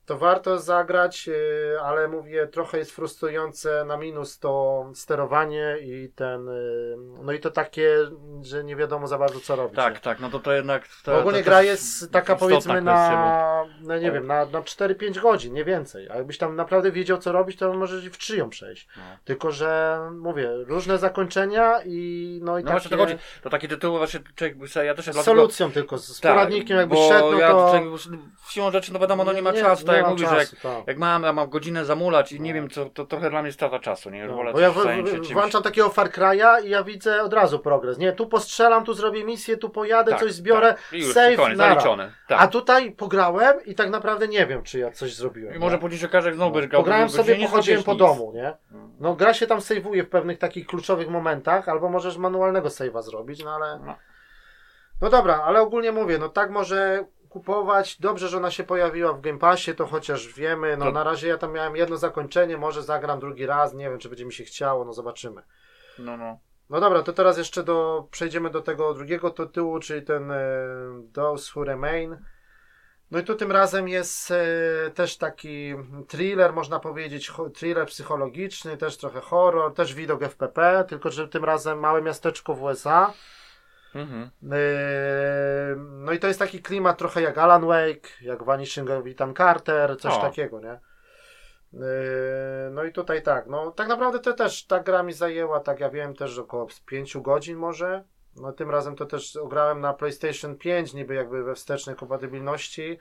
to warto zagrać, yy, ale mówię, trochę jest frustrujące na minus to sterowanie i ten, yy, no i to takie, że nie wiadomo za bardzo co robić. Tak, nie? tak, no to to jednak... To, ogólnie to gra jest taka powiedzmy na, no nie wiem, na, na 4-5 godzin, nie więcej. A jakbyś tam naprawdę wiedział co robić, to możesz i w 3 ją przejść. No. Tylko, że mówię, różne zakończenia i no i No właśnie takie to chodzi, to takie tytuły właśnie człowiek by sobie, ja też z dlatego- solucją tylko, z Tak, poradnikiem jakbyś szedł, no ja to... człowiek siłą rzeczy, no wiadomo, no nie ma czasu, tak jak mam mówisz, że jak, czasu, tak. jak mam, ja mam godzinę zamulać i nie No. wiem co, to trochę dla mnie strata czasu, nie? No, Wolę bo ja w, w, czymś. włączam takiego Far Cry'a i ja widzę od razu progres. Nie, tu postrzelam, tu zrobię misję, tu pojadę, Tak, coś zbiorę, tak. I już, save, koniec, zaliczone. A Tak. tutaj pograłem i tak naprawdę nie wiem, czy ja coś zrobiłem. I może nie? później się okaże, że znowu będziesz grał Pograłem sobie, nie pochodziłem po domu, nie? No. No gra się tam sejwuje w pewnych takich kluczowych momentach, albo możesz manualnego save'a zrobić, no ale... No. No dobra, ale ogólnie mówię, no tak może kupować. Dobrze, że ona się pojawiła w Game Passie, to chociaż wiemy. No To- na razie ja tam miałem jedno zakończenie, może zagram drugi raz, nie wiem, czy będzie mi się chciało, no zobaczymy. No, no. No dobra, to teraz jeszcze do, przejdziemy do tego drugiego tytułu, czyli ten e, Those Who Remain. No i tu tym razem jest e, też taki thriller, można powiedzieć, ho- thriller psychologiczny, też trochę horror, też widok FPP, tylko że tym razem małe miasteczko w USA. Mhm. Yy, No i to jest taki klimat trochę jak Alan Wake, jak Vanishing of Ethan Carter, coś O. takiego, nie? Yy, No i tutaj tak, no tak naprawdę to też ta gra mi zajęła, tak ja wiem, też około 5 godzin może. No tym razem to też grałem na PlayStation 5, niby jakby we wstecznej kompatybilności.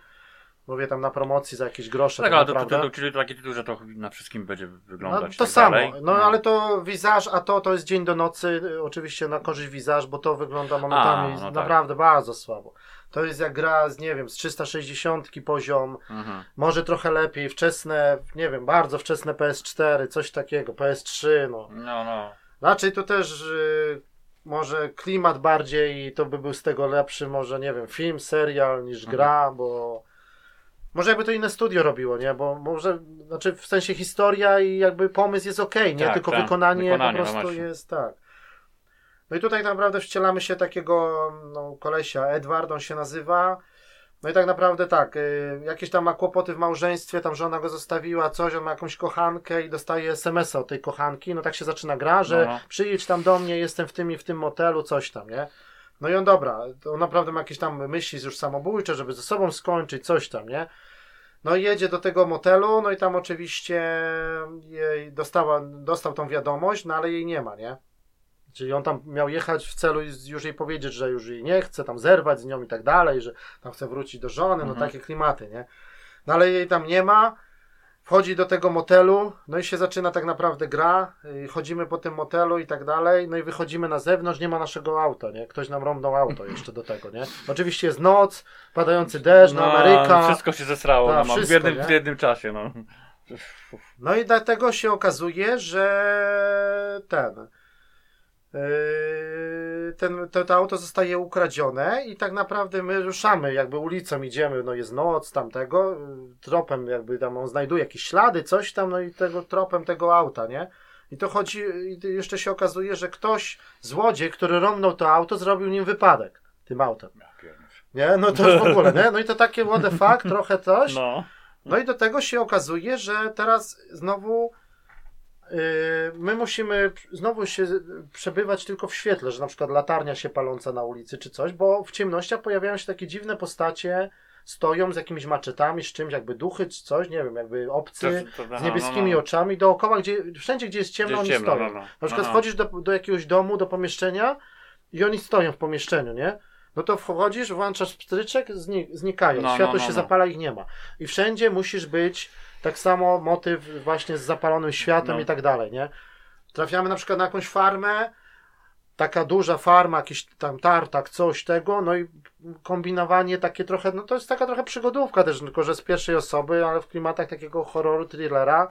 Mówię tam na promocji za jakieś grosze. Tak, ale to, to, czyli to taki tytuł, że to na wszystkim będzie wyglądać. No, to tak samo. dalej. No, ale to wizaż, a to to jest dzień do nocy. Oczywiście na korzyść wizaż, bo to wygląda momentami no tak. naprawdę bardzo słabo. To jest jak gra z, nie wiem, z 360 poziom, Mhm. może trochę lepiej, wczesne, nie wiem, bardzo wczesne PS4, coś takiego, PS3, no. No, no. Raczej to też y, może klimat bardziej i to by był z tego lepszy, może, nie wiem, film, serial niż Mhm. gra, bo może jakby to inne studio robiło, nie? Bo może, znaczy w sensie historia i jakby pomysł jest okej, nie? Tak, Tylko tak, wykonanie, wykonanie, po no prostu właśnie. jest tak. No i tutaj naprawdę wcielamy się takiego no, kolesia, Edward on się nazywa. No i tak naprawdę tak, y, jakieś tam ma kłopoty w małżeństwie, tam żona go zostawiła, coś, on ma jakąś kochankę i dostaje SMS-a od tej kochanki, no tak się zaczyna gra, że No. przyjedź tam do mnie, jestem w tym i w tym motelu, coś tam, nie? No i on dobra, on naprawdę ma jakieś tam myśli już samobójcze, żeby ze sobą skończyć, coś tam, nie? No i jedzie do tego motelu, no i tam oczywiście jej dostała, dostał tą wiadomość, no ale jej nie ma, nie? Czyli on tam miał jechać w celu już jej powiedzieć, że już jej nie chce, tam zerwać z nią i tak dalej, że tam chce wrócić do żony, no Mhm. takie klimaty, nie? No ale jej tam nie ma, wchodzi do tego motelu, no i się zaczyna tak naprawdę gra, y, chodzimy po tym motelu i tak dalej, no i wychodzimy na zewnątrz, nie ma naszego auta, nie? Ktoś nam rąbnął auto jeszcze do tego, nie? Oczywiście jest noc, padający deszcz, no, Ameryka. Wszystko się zesrało Tak, no, mam w, wszystko, jednym, w jednym czasie, no. No i dlatego się okazuje, że ten. Yy, ten, to, to auto zostaje ukradzione i tak naprawdę my ruszamy, jakby ulicą idziemy, no jest noc tamtego, yy, tropem jakby tam on znajduje jakieś ślady, coś tam, no i tego tropem tego auta, nie? I to chodzi, i jeszcze się okazuje, że ktoś, złodziej, który rąbnął to auto, zrobił nim wypadek tym autem. Nie? No to w ogóle, nie? No i to takie what the fuck, trochę coś. No. No i do tego się okazuje, że teraz znowu my musimy znowu się przebywać tylko w świetle, że na przykład latarnia się paląca na ulicy czy coś, bo w ciemnościach pojawiają się takie dziwne postacie, stoją z jakimiś maczetami, z czymś, jakby duchy czy coś, nie wiem, jakby obcy, To- to- z no, niebieskimi no, no. oczami dookoła, gdzie, wszędzie gdzie jest ciemno, Gdzie oni ciemno, stoją. no, no. Na przykład No, no. wchodzisz do, do jakiegoś domu, do pomieszczenia i oni stoją w pomieszczeniu, nie? No to wchodzisz, włączasz pstryczek, zni znikają. No, no, Światło no, się no. zapala, ich nie ma. I wszędzie musisz być tak samo motyw właśnie z zapalonym światłem No. i tak dalej, nie? Trafiamy na przykład na jakąś farmę, taka duża farma, jakiś tam tartak, coś tego, no i kombinowanie takie trochę, no to jest taka trochę przygodówka też, tylko że z pierwszej osoby, ale w klimatach takiego horroru, thrillera.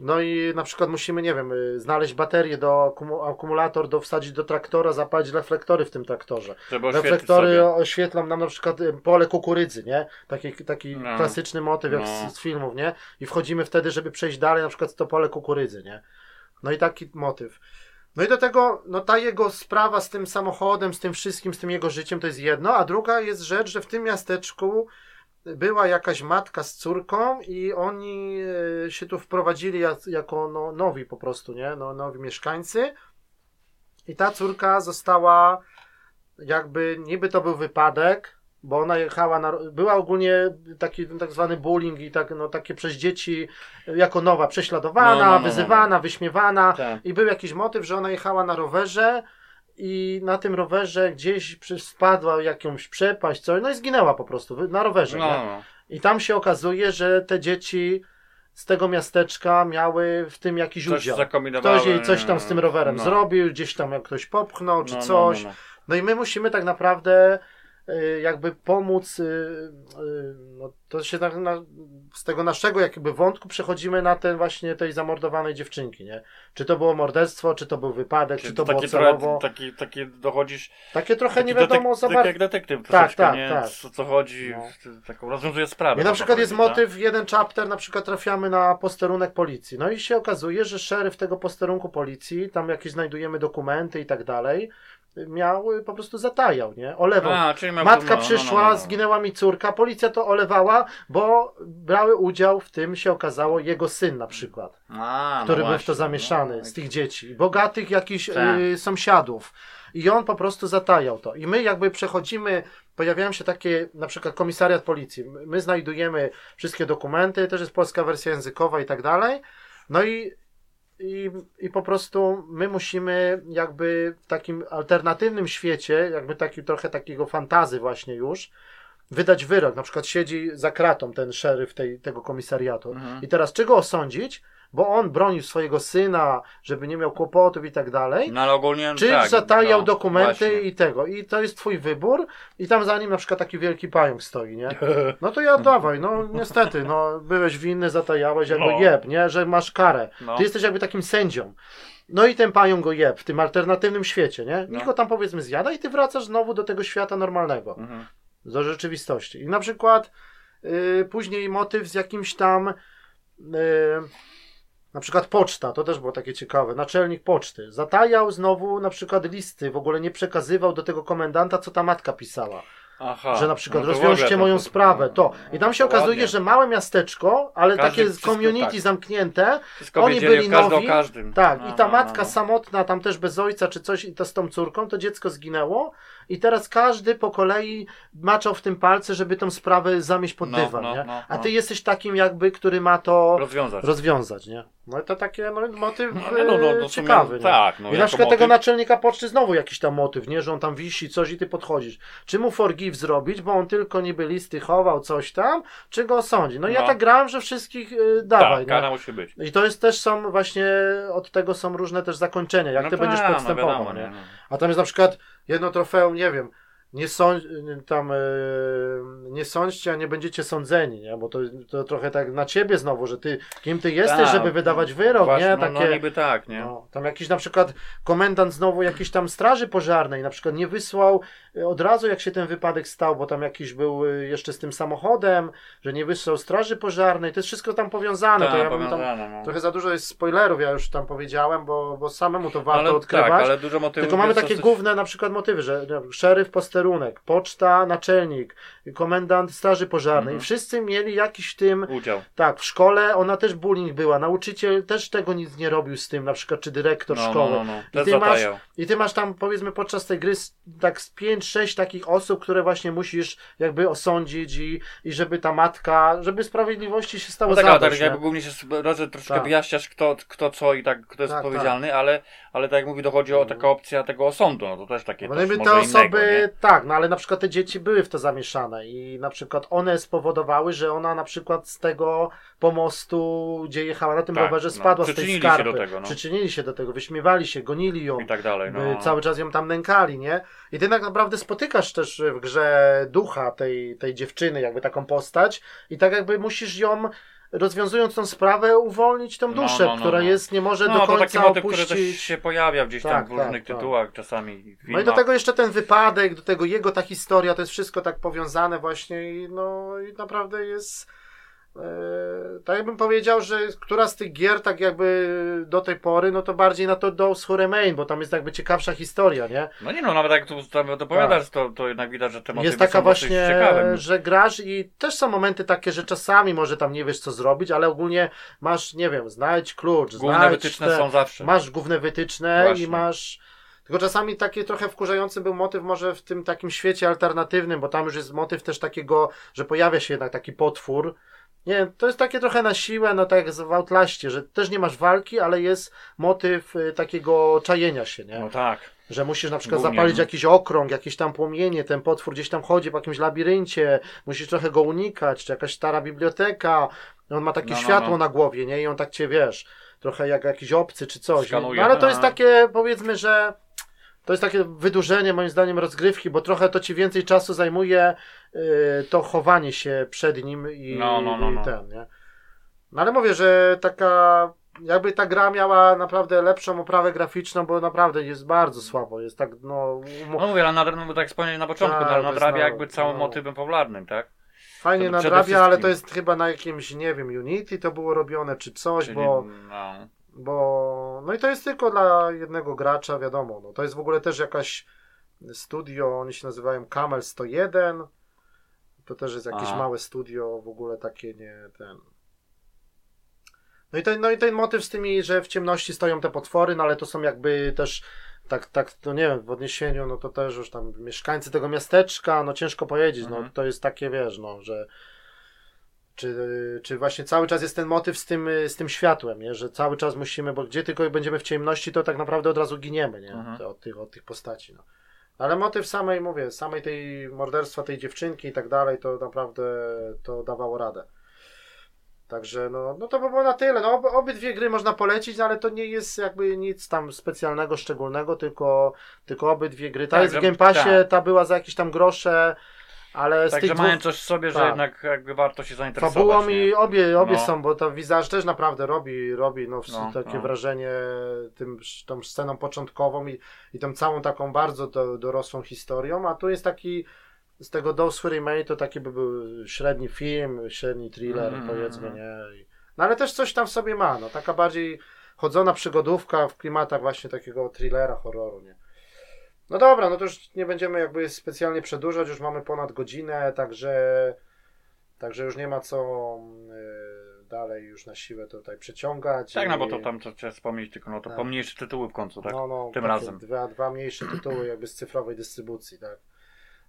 No i na przykład musimy, nie wiem, y, znaleźć baterię do akumu- akumulator, do wsadzić do traktora, zapalić reflektory w tym traktorze. Żeby Reflektory sobie. oświetlą nam na przykład y, pole kukurydzy, nie? Taki, taki No. klasyczny motyw jak No. z, z filmów, nie? I wchodzimy wtedy, żeby przejść dalej, na przykład to pole kukurydzy, nie? No i taki motyw. No i do tego, no ta jego sprawa z tym samochodem, z tym wszystkim, z tym jego życiem to jest jedno, a druga jest rzecz, że w tym miasteczku była jakaś matka z córką i oni e, się tu wprowadzili jak, jako no, nowi po prostu, nie? No, nowi mieszkańcy. I ta córka została jakby, niby to był wypadek, bo ona jechała na, była ogólnie taki tak zwany bullying i tak, no, takie przez dzieci jako nowa prześladowana, No, no, no, no, wyzywana, wyśmiewana Tak. i był jakiś motyw, że ona jechała na rowerze i na tym rowerze gdzieś spadła jakąś przepaść, coś, no i zginęła po prostu na rowerze. No, nie? I tam się okazuje, że te dzieci z tego miasteczka miały w tym jakiś Coś udział. Ktoś jej coś tam z tym rowerem no. zrobił, gdzieś tam jak ktoś popchnął, czy No, no, coś. no, no. No i my musimy tak naprawdę jakby pomóc, y, y, no to się tak na, z tego naszego jakby wątku przechodzimy na ten właśnie tej zamordowanej dziewczynki, nie? Czy to było morderstwo, czy to był wypadek, czy to było takie celowo. trochę, takie, takie dochodzisz. Takie trochę taki nie wiadomo za tak bardzo. jak detektyw Tak, tak, nie? tak. Co, co chodzi, No. taką rozwiązuje sprawę. I na można przykład jest powiedzieć, motyw, jeden chapter, na przykład trafiamy na posterunek policji. No i się okazuje, że szeryf tego posterunku policji, tam jakieś znajdujemy dokumenty i tak dalej, miał po prostu zatajał, nie? Olewał. A, czyli miał- Matka no, no, przyszła, no, no, no. zginęła mi córka, policja to olewała, bo brały udział w tym, się okazało, jego syn na przykład, A, no który był w właśnie, to zamieszany, z tych dzieci, bogatych jakichś Tak. y, sąsiadów. I on po prostu zatajał to. I my jakby przechodzimy, pojawiają się takie, na przykład komisariat policji. My znajdujemy wszystkie dokumenty, też jest polska wersja językowa i tak dalej. No i, i, i po prostu my musimy jakby w takim alternatywnym świecie, jakby taki trochę takiego fantazy właśnie już, wydać wyrok. Na przykład siedzi za kratą ten szeryf tej, tego komisariatu. Mhm. I teraz czego osądzić? Bo on bronił swojego syna, żeby nie miał kłopotów i tak dalej. No ale ogólnie Czy tak, zatajał no, dokumenty właśnie. i tego. I to jest twój wybór. I tam za nim na przykład taki wielki pająk stoi, nie? No to ja oddawaj, no niestety, no byłeś winny, zatajałeś, jak go No. jeb, nie? Że masz karę. No. Ty jesteś jakby takim sędzią. No i ten pająk go jeb w tym alternatywnym świecie, nie? Niech No. go tam powiedzmy zjada i ty wracasz znowu do tego świata normalnego Mhm. do rzeczywistości. I na przykład y, później motyw z jakimś tam y, na przykład poczta, to też było takie ciekawe. Naczelnik poczty zatajał znowu na przykład listy, w ogóle nie przekazywał do tego komendanta, co ta matka pisała. Aha. że na przykład No rozwiążcie moją to- sprawę, to. I tam się to okazuje, ładnie. że małe miasteczko, ale Każdy takie community tak. zamknięte, Wszystko oni byli każdy nowi, o każdym. tak, No, i ta no, matka no, no. samotna, tam też bez ojca czy coś, i to z tą córką, to dziecko zginęło i teraz każdy po kolei maczał w tym palce, żeby tą sprawę zamieść pod No, dywan, no, nie? no, A no. ty jesteś takim jakby, który ma to Rozwiązać. rozwiązać, nie? No i to takie no, motyw No, no, no, e, no, ciekawy, tak, no, I na przykład tego motyw. naczelnika poczty znowu jakiś tam motyw, nie? Że on tam wisi coś i ty podchodzisz. Czy mu forgive zrobić, bo on tylko niby listy chował, coś tam, czy go osądzi? No, ja No. tak grałem, że wszystkich y, dawaj, Tak, kara musi być. I to jest też są właśnie, od tego są różne też zakończenia, jak no ty będziesz tak, podstępował, no wiadomo, nie? No. A tam jest na przykład jedno trofeum, nie wiem, nie, sądź, tam, e, nie sądźcie, a nie będziecie sądzeni, nie? Bo to, to trochę tak na ciebie znowu, że ty, kim ty jesteś, Tak, żeby wydawać wyrok, Właśnie, nie? no, no Takie, niby tak, nie? no, tam jakiś na przykład komendant znowu jakiejś tam straży pożarnej na przykład nie wysłał od razu jak się ten wypadek stał, bo tam jakiś był e, jeszcze z tym samochodem, że nie wysłał straży pożarnej, to jest wszystko tam powiązane, to Tak, ja bym tam, powiązane, no. trochę za dużo jest spoilerów, ja już tam powiedziałem, bo, bo samemu to warto ale, odkrywać. Tak, ale dużo motywów Tylko mamy takie dosyć- główne na przykład motywy, że szeryf posterunek, poczta, naczelnik, komendant straży pożarnej. Mhm. Wszyscy mieli jakiś w tym, Udział. tak, w szkole ona też bullying była, nauczyciel też tego nic nie robił z tym, na przykład czy dyrektor No, szkoły. no, no, no. I ty masz-. I ty masz tam powiedzmy podczas tej gry tak z 5-6 takich osób, które właśnie musisz jakby osądzić i, i żeby ta matka, żeby sprawiedliwości się stało No tak, zadość, tak nie? jakby głównie się troszkę Tak. wyjaśniasz kto, kto co i tak kto jest Tak, odpowiedzialny, ale, ale tak jak mówi, dochodzi o taka opcja tego osądu, no to też takie Bo też te innego, osoby, nie? tak, no ale na przykład te dzieci były w to zamieszane i na przykład one spowodowały, że ona na przykład z tego pomostu, gdzie jechała na tym Tak, rowerze, no. spadła z tej Przyczynili się skarpy. do tego, no. Przyczynili się do tego, wyśmiewali się, gonili ją. I tak dalej, no. Cały czas ją tam nękali, nie? I ty tak naprawdę spotykasz też w grze ducha tej, tej dziewczyny, jakby taką postać, i tak jakby musisz ją, rozwiązując tą sprawę, uwolnić tą No, duszę, no, no, która no. jest, nie może no, do to końca taki motyw, opuścić. który też się pojawia gdzieś tam Tak, w różnych tak, tak. tytułach czasami. w No i filmach. do tego jeszcze ten wypadek, do tego jego ta historia, to jest wszystko tak powiązane właśnie i no i naprawdę jest tak jakbym powiedział, że która z tych gier tak jakby do tej pory, no to bardziej na to Those Who Remain, bo tam jest jakby ciekawsza historia, nie? No nie no, nawet jak tu dopowiadasz, to, to jednak widać, że te jest taka właśnie, ciekawe. że grasz i też są momenty takie, że czasami może tam nie wiesz co zrobić, ale ogólnie masz, nie wiem, znajdź klucz, Główne znajdź wytyczne te, są zawsze. Masz główne wytyczne Właśnie. i masz. Tylko czasami taki trochę wkurzający był motyw może w tym takim świecie alternatywnym, bo tam już jest motyw też takiego, że pojawia się jednak taki potwór. Nie wiem, to jest takie trochę na siłę, no tak jak w Outlaście, że też nie masz walki, ale jest motyw y, takiego czajenia się, nie? No tak. Że musisz na przykład Głównie, zapalić no. jakiś okrąg, jakieś tam płomienie, ten potwór gdzieś tam chodzi po jakimś labiryncie, musisz trochę go unikać, czy jakaś stara biblioteka, on ma takie No, no, światło no. na głowie, nie? I on tak cię, wiesz, trochę jak jakiś obcy czy coś. Skanuje. No ale to jest takie, powiedzmy, że to jest takie wydłużenie moim zdaniem rozgrywki, bo trochę to ci więcej czasu zajmuje yy, to chowanie się przed nim i, No, no, no, i no. ten, nie? No ale mówię, że taka jakby ta gra miała naprawdę lepszą oprawę graficzną, bo naprawdę jest bardzo słabo. Jest tak, no. umo- No mówię, ale nadra- no, bo tak jak wspomniałem na początku, Tak, no, nadrabia no, jakby całym no. motywem popularnym, tak? Fajnie nadrabia, ale to jest chyba na jakimś, nie wiem, Unity to było robione, czy coś, Czyli, bo, no, bo. No i to jest tylko dla jednego gracza, wiadomo. No, to jest w ogóle też jakaś studio, oni się nazywają Camel 101. To też jest jakieś Aha. małe studio, w ogóle takie nie ten. No i, ten, no i ten motyw z tymi, że w ciemności stoją te potwory, no ale to są jakby też tak, tak, to nie wiem, w odniesieniu, no to też już tam mieszkańcy tego miasteczka, no ciężko powiedzieć, no Mhm. to jest takie, wiesz, no, że czy, czy właśnie cały czas jest ten motyw z tym, z tym światłem, nie? że cały czas musimy, bo gdzie tylko będziemy w ciemności, to tak naprawdę od razu giniemy, nie? Mhm. Od, tych, od tych postaci, no. Ale motyw samej, mówię, samej tej morderstwa tej dziewczynki i tak dalej, to naprawdę to dawało radę. Także no, no to by było na tyle. No, ob, obydwie gry można polecić, ale to nie jest jakby nic tam specjalnego, szczególnego, tylko, tylko obydwie gry. Ta Tak, jest w Game Passie, tak. ta była za jakieś tam grosze, ale z Także tych mają dwóch coś w sobie, że tak. jednak jakby warto się zainteresować. fabułą nie? i obie, obie No. są, bo to Wizarz też naprawdę robi, robi no, No, takie no. wrażenie tym, tą sceną początkową i, i tą całą taką bardzo do, dorosłą historią, a tu jest taki z tego Those Who Remain to taki by był średni film, średni thriller Mm, powiedzmy, mm. nie? No ale też coś tam w sobie ma, no taka bardziej chodzona przygodówka w klimatach właśnie takiego thrillera, horroru, nie? No dobra, no to już nie będziemy jakby specjalnie przedłużać, już mamy ponad godzinę, także, także już nie ma co y, dalej już na siłę tutaj przeciągać. Tak, no bo i- to tam trzeba wspomnieć, tylko no to Tak. pomniejsze tytuły w końcu, tak? No, no, Tym razem. Dwa, dwa mniejsze tytuły jakby z cyfrowej dystrybucji, tak.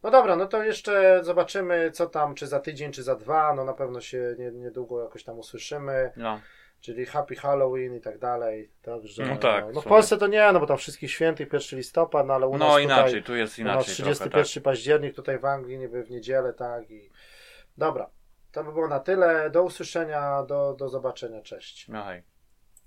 No dobra, no to jeszcze zobaczymy, co tam, czy za tydzień, czy za dwa, no na pewno się nie, niedługo jakoś tam usłyszymy, No. Czyli Happy Halloween i tak dalej, także, No tak, no, no w Polsce to nie, no bo tam wszystkich świętych, 1 listopad, no ale u nas No tutaj, inaczej, tu jest u nas inaczej 31 trochę, tak. październik, tutaj w Anglii, niby w niedzielę, tak i dobra, to by było na tyle, do usłyszenia, do, do zobaczenia, cześć. No hej.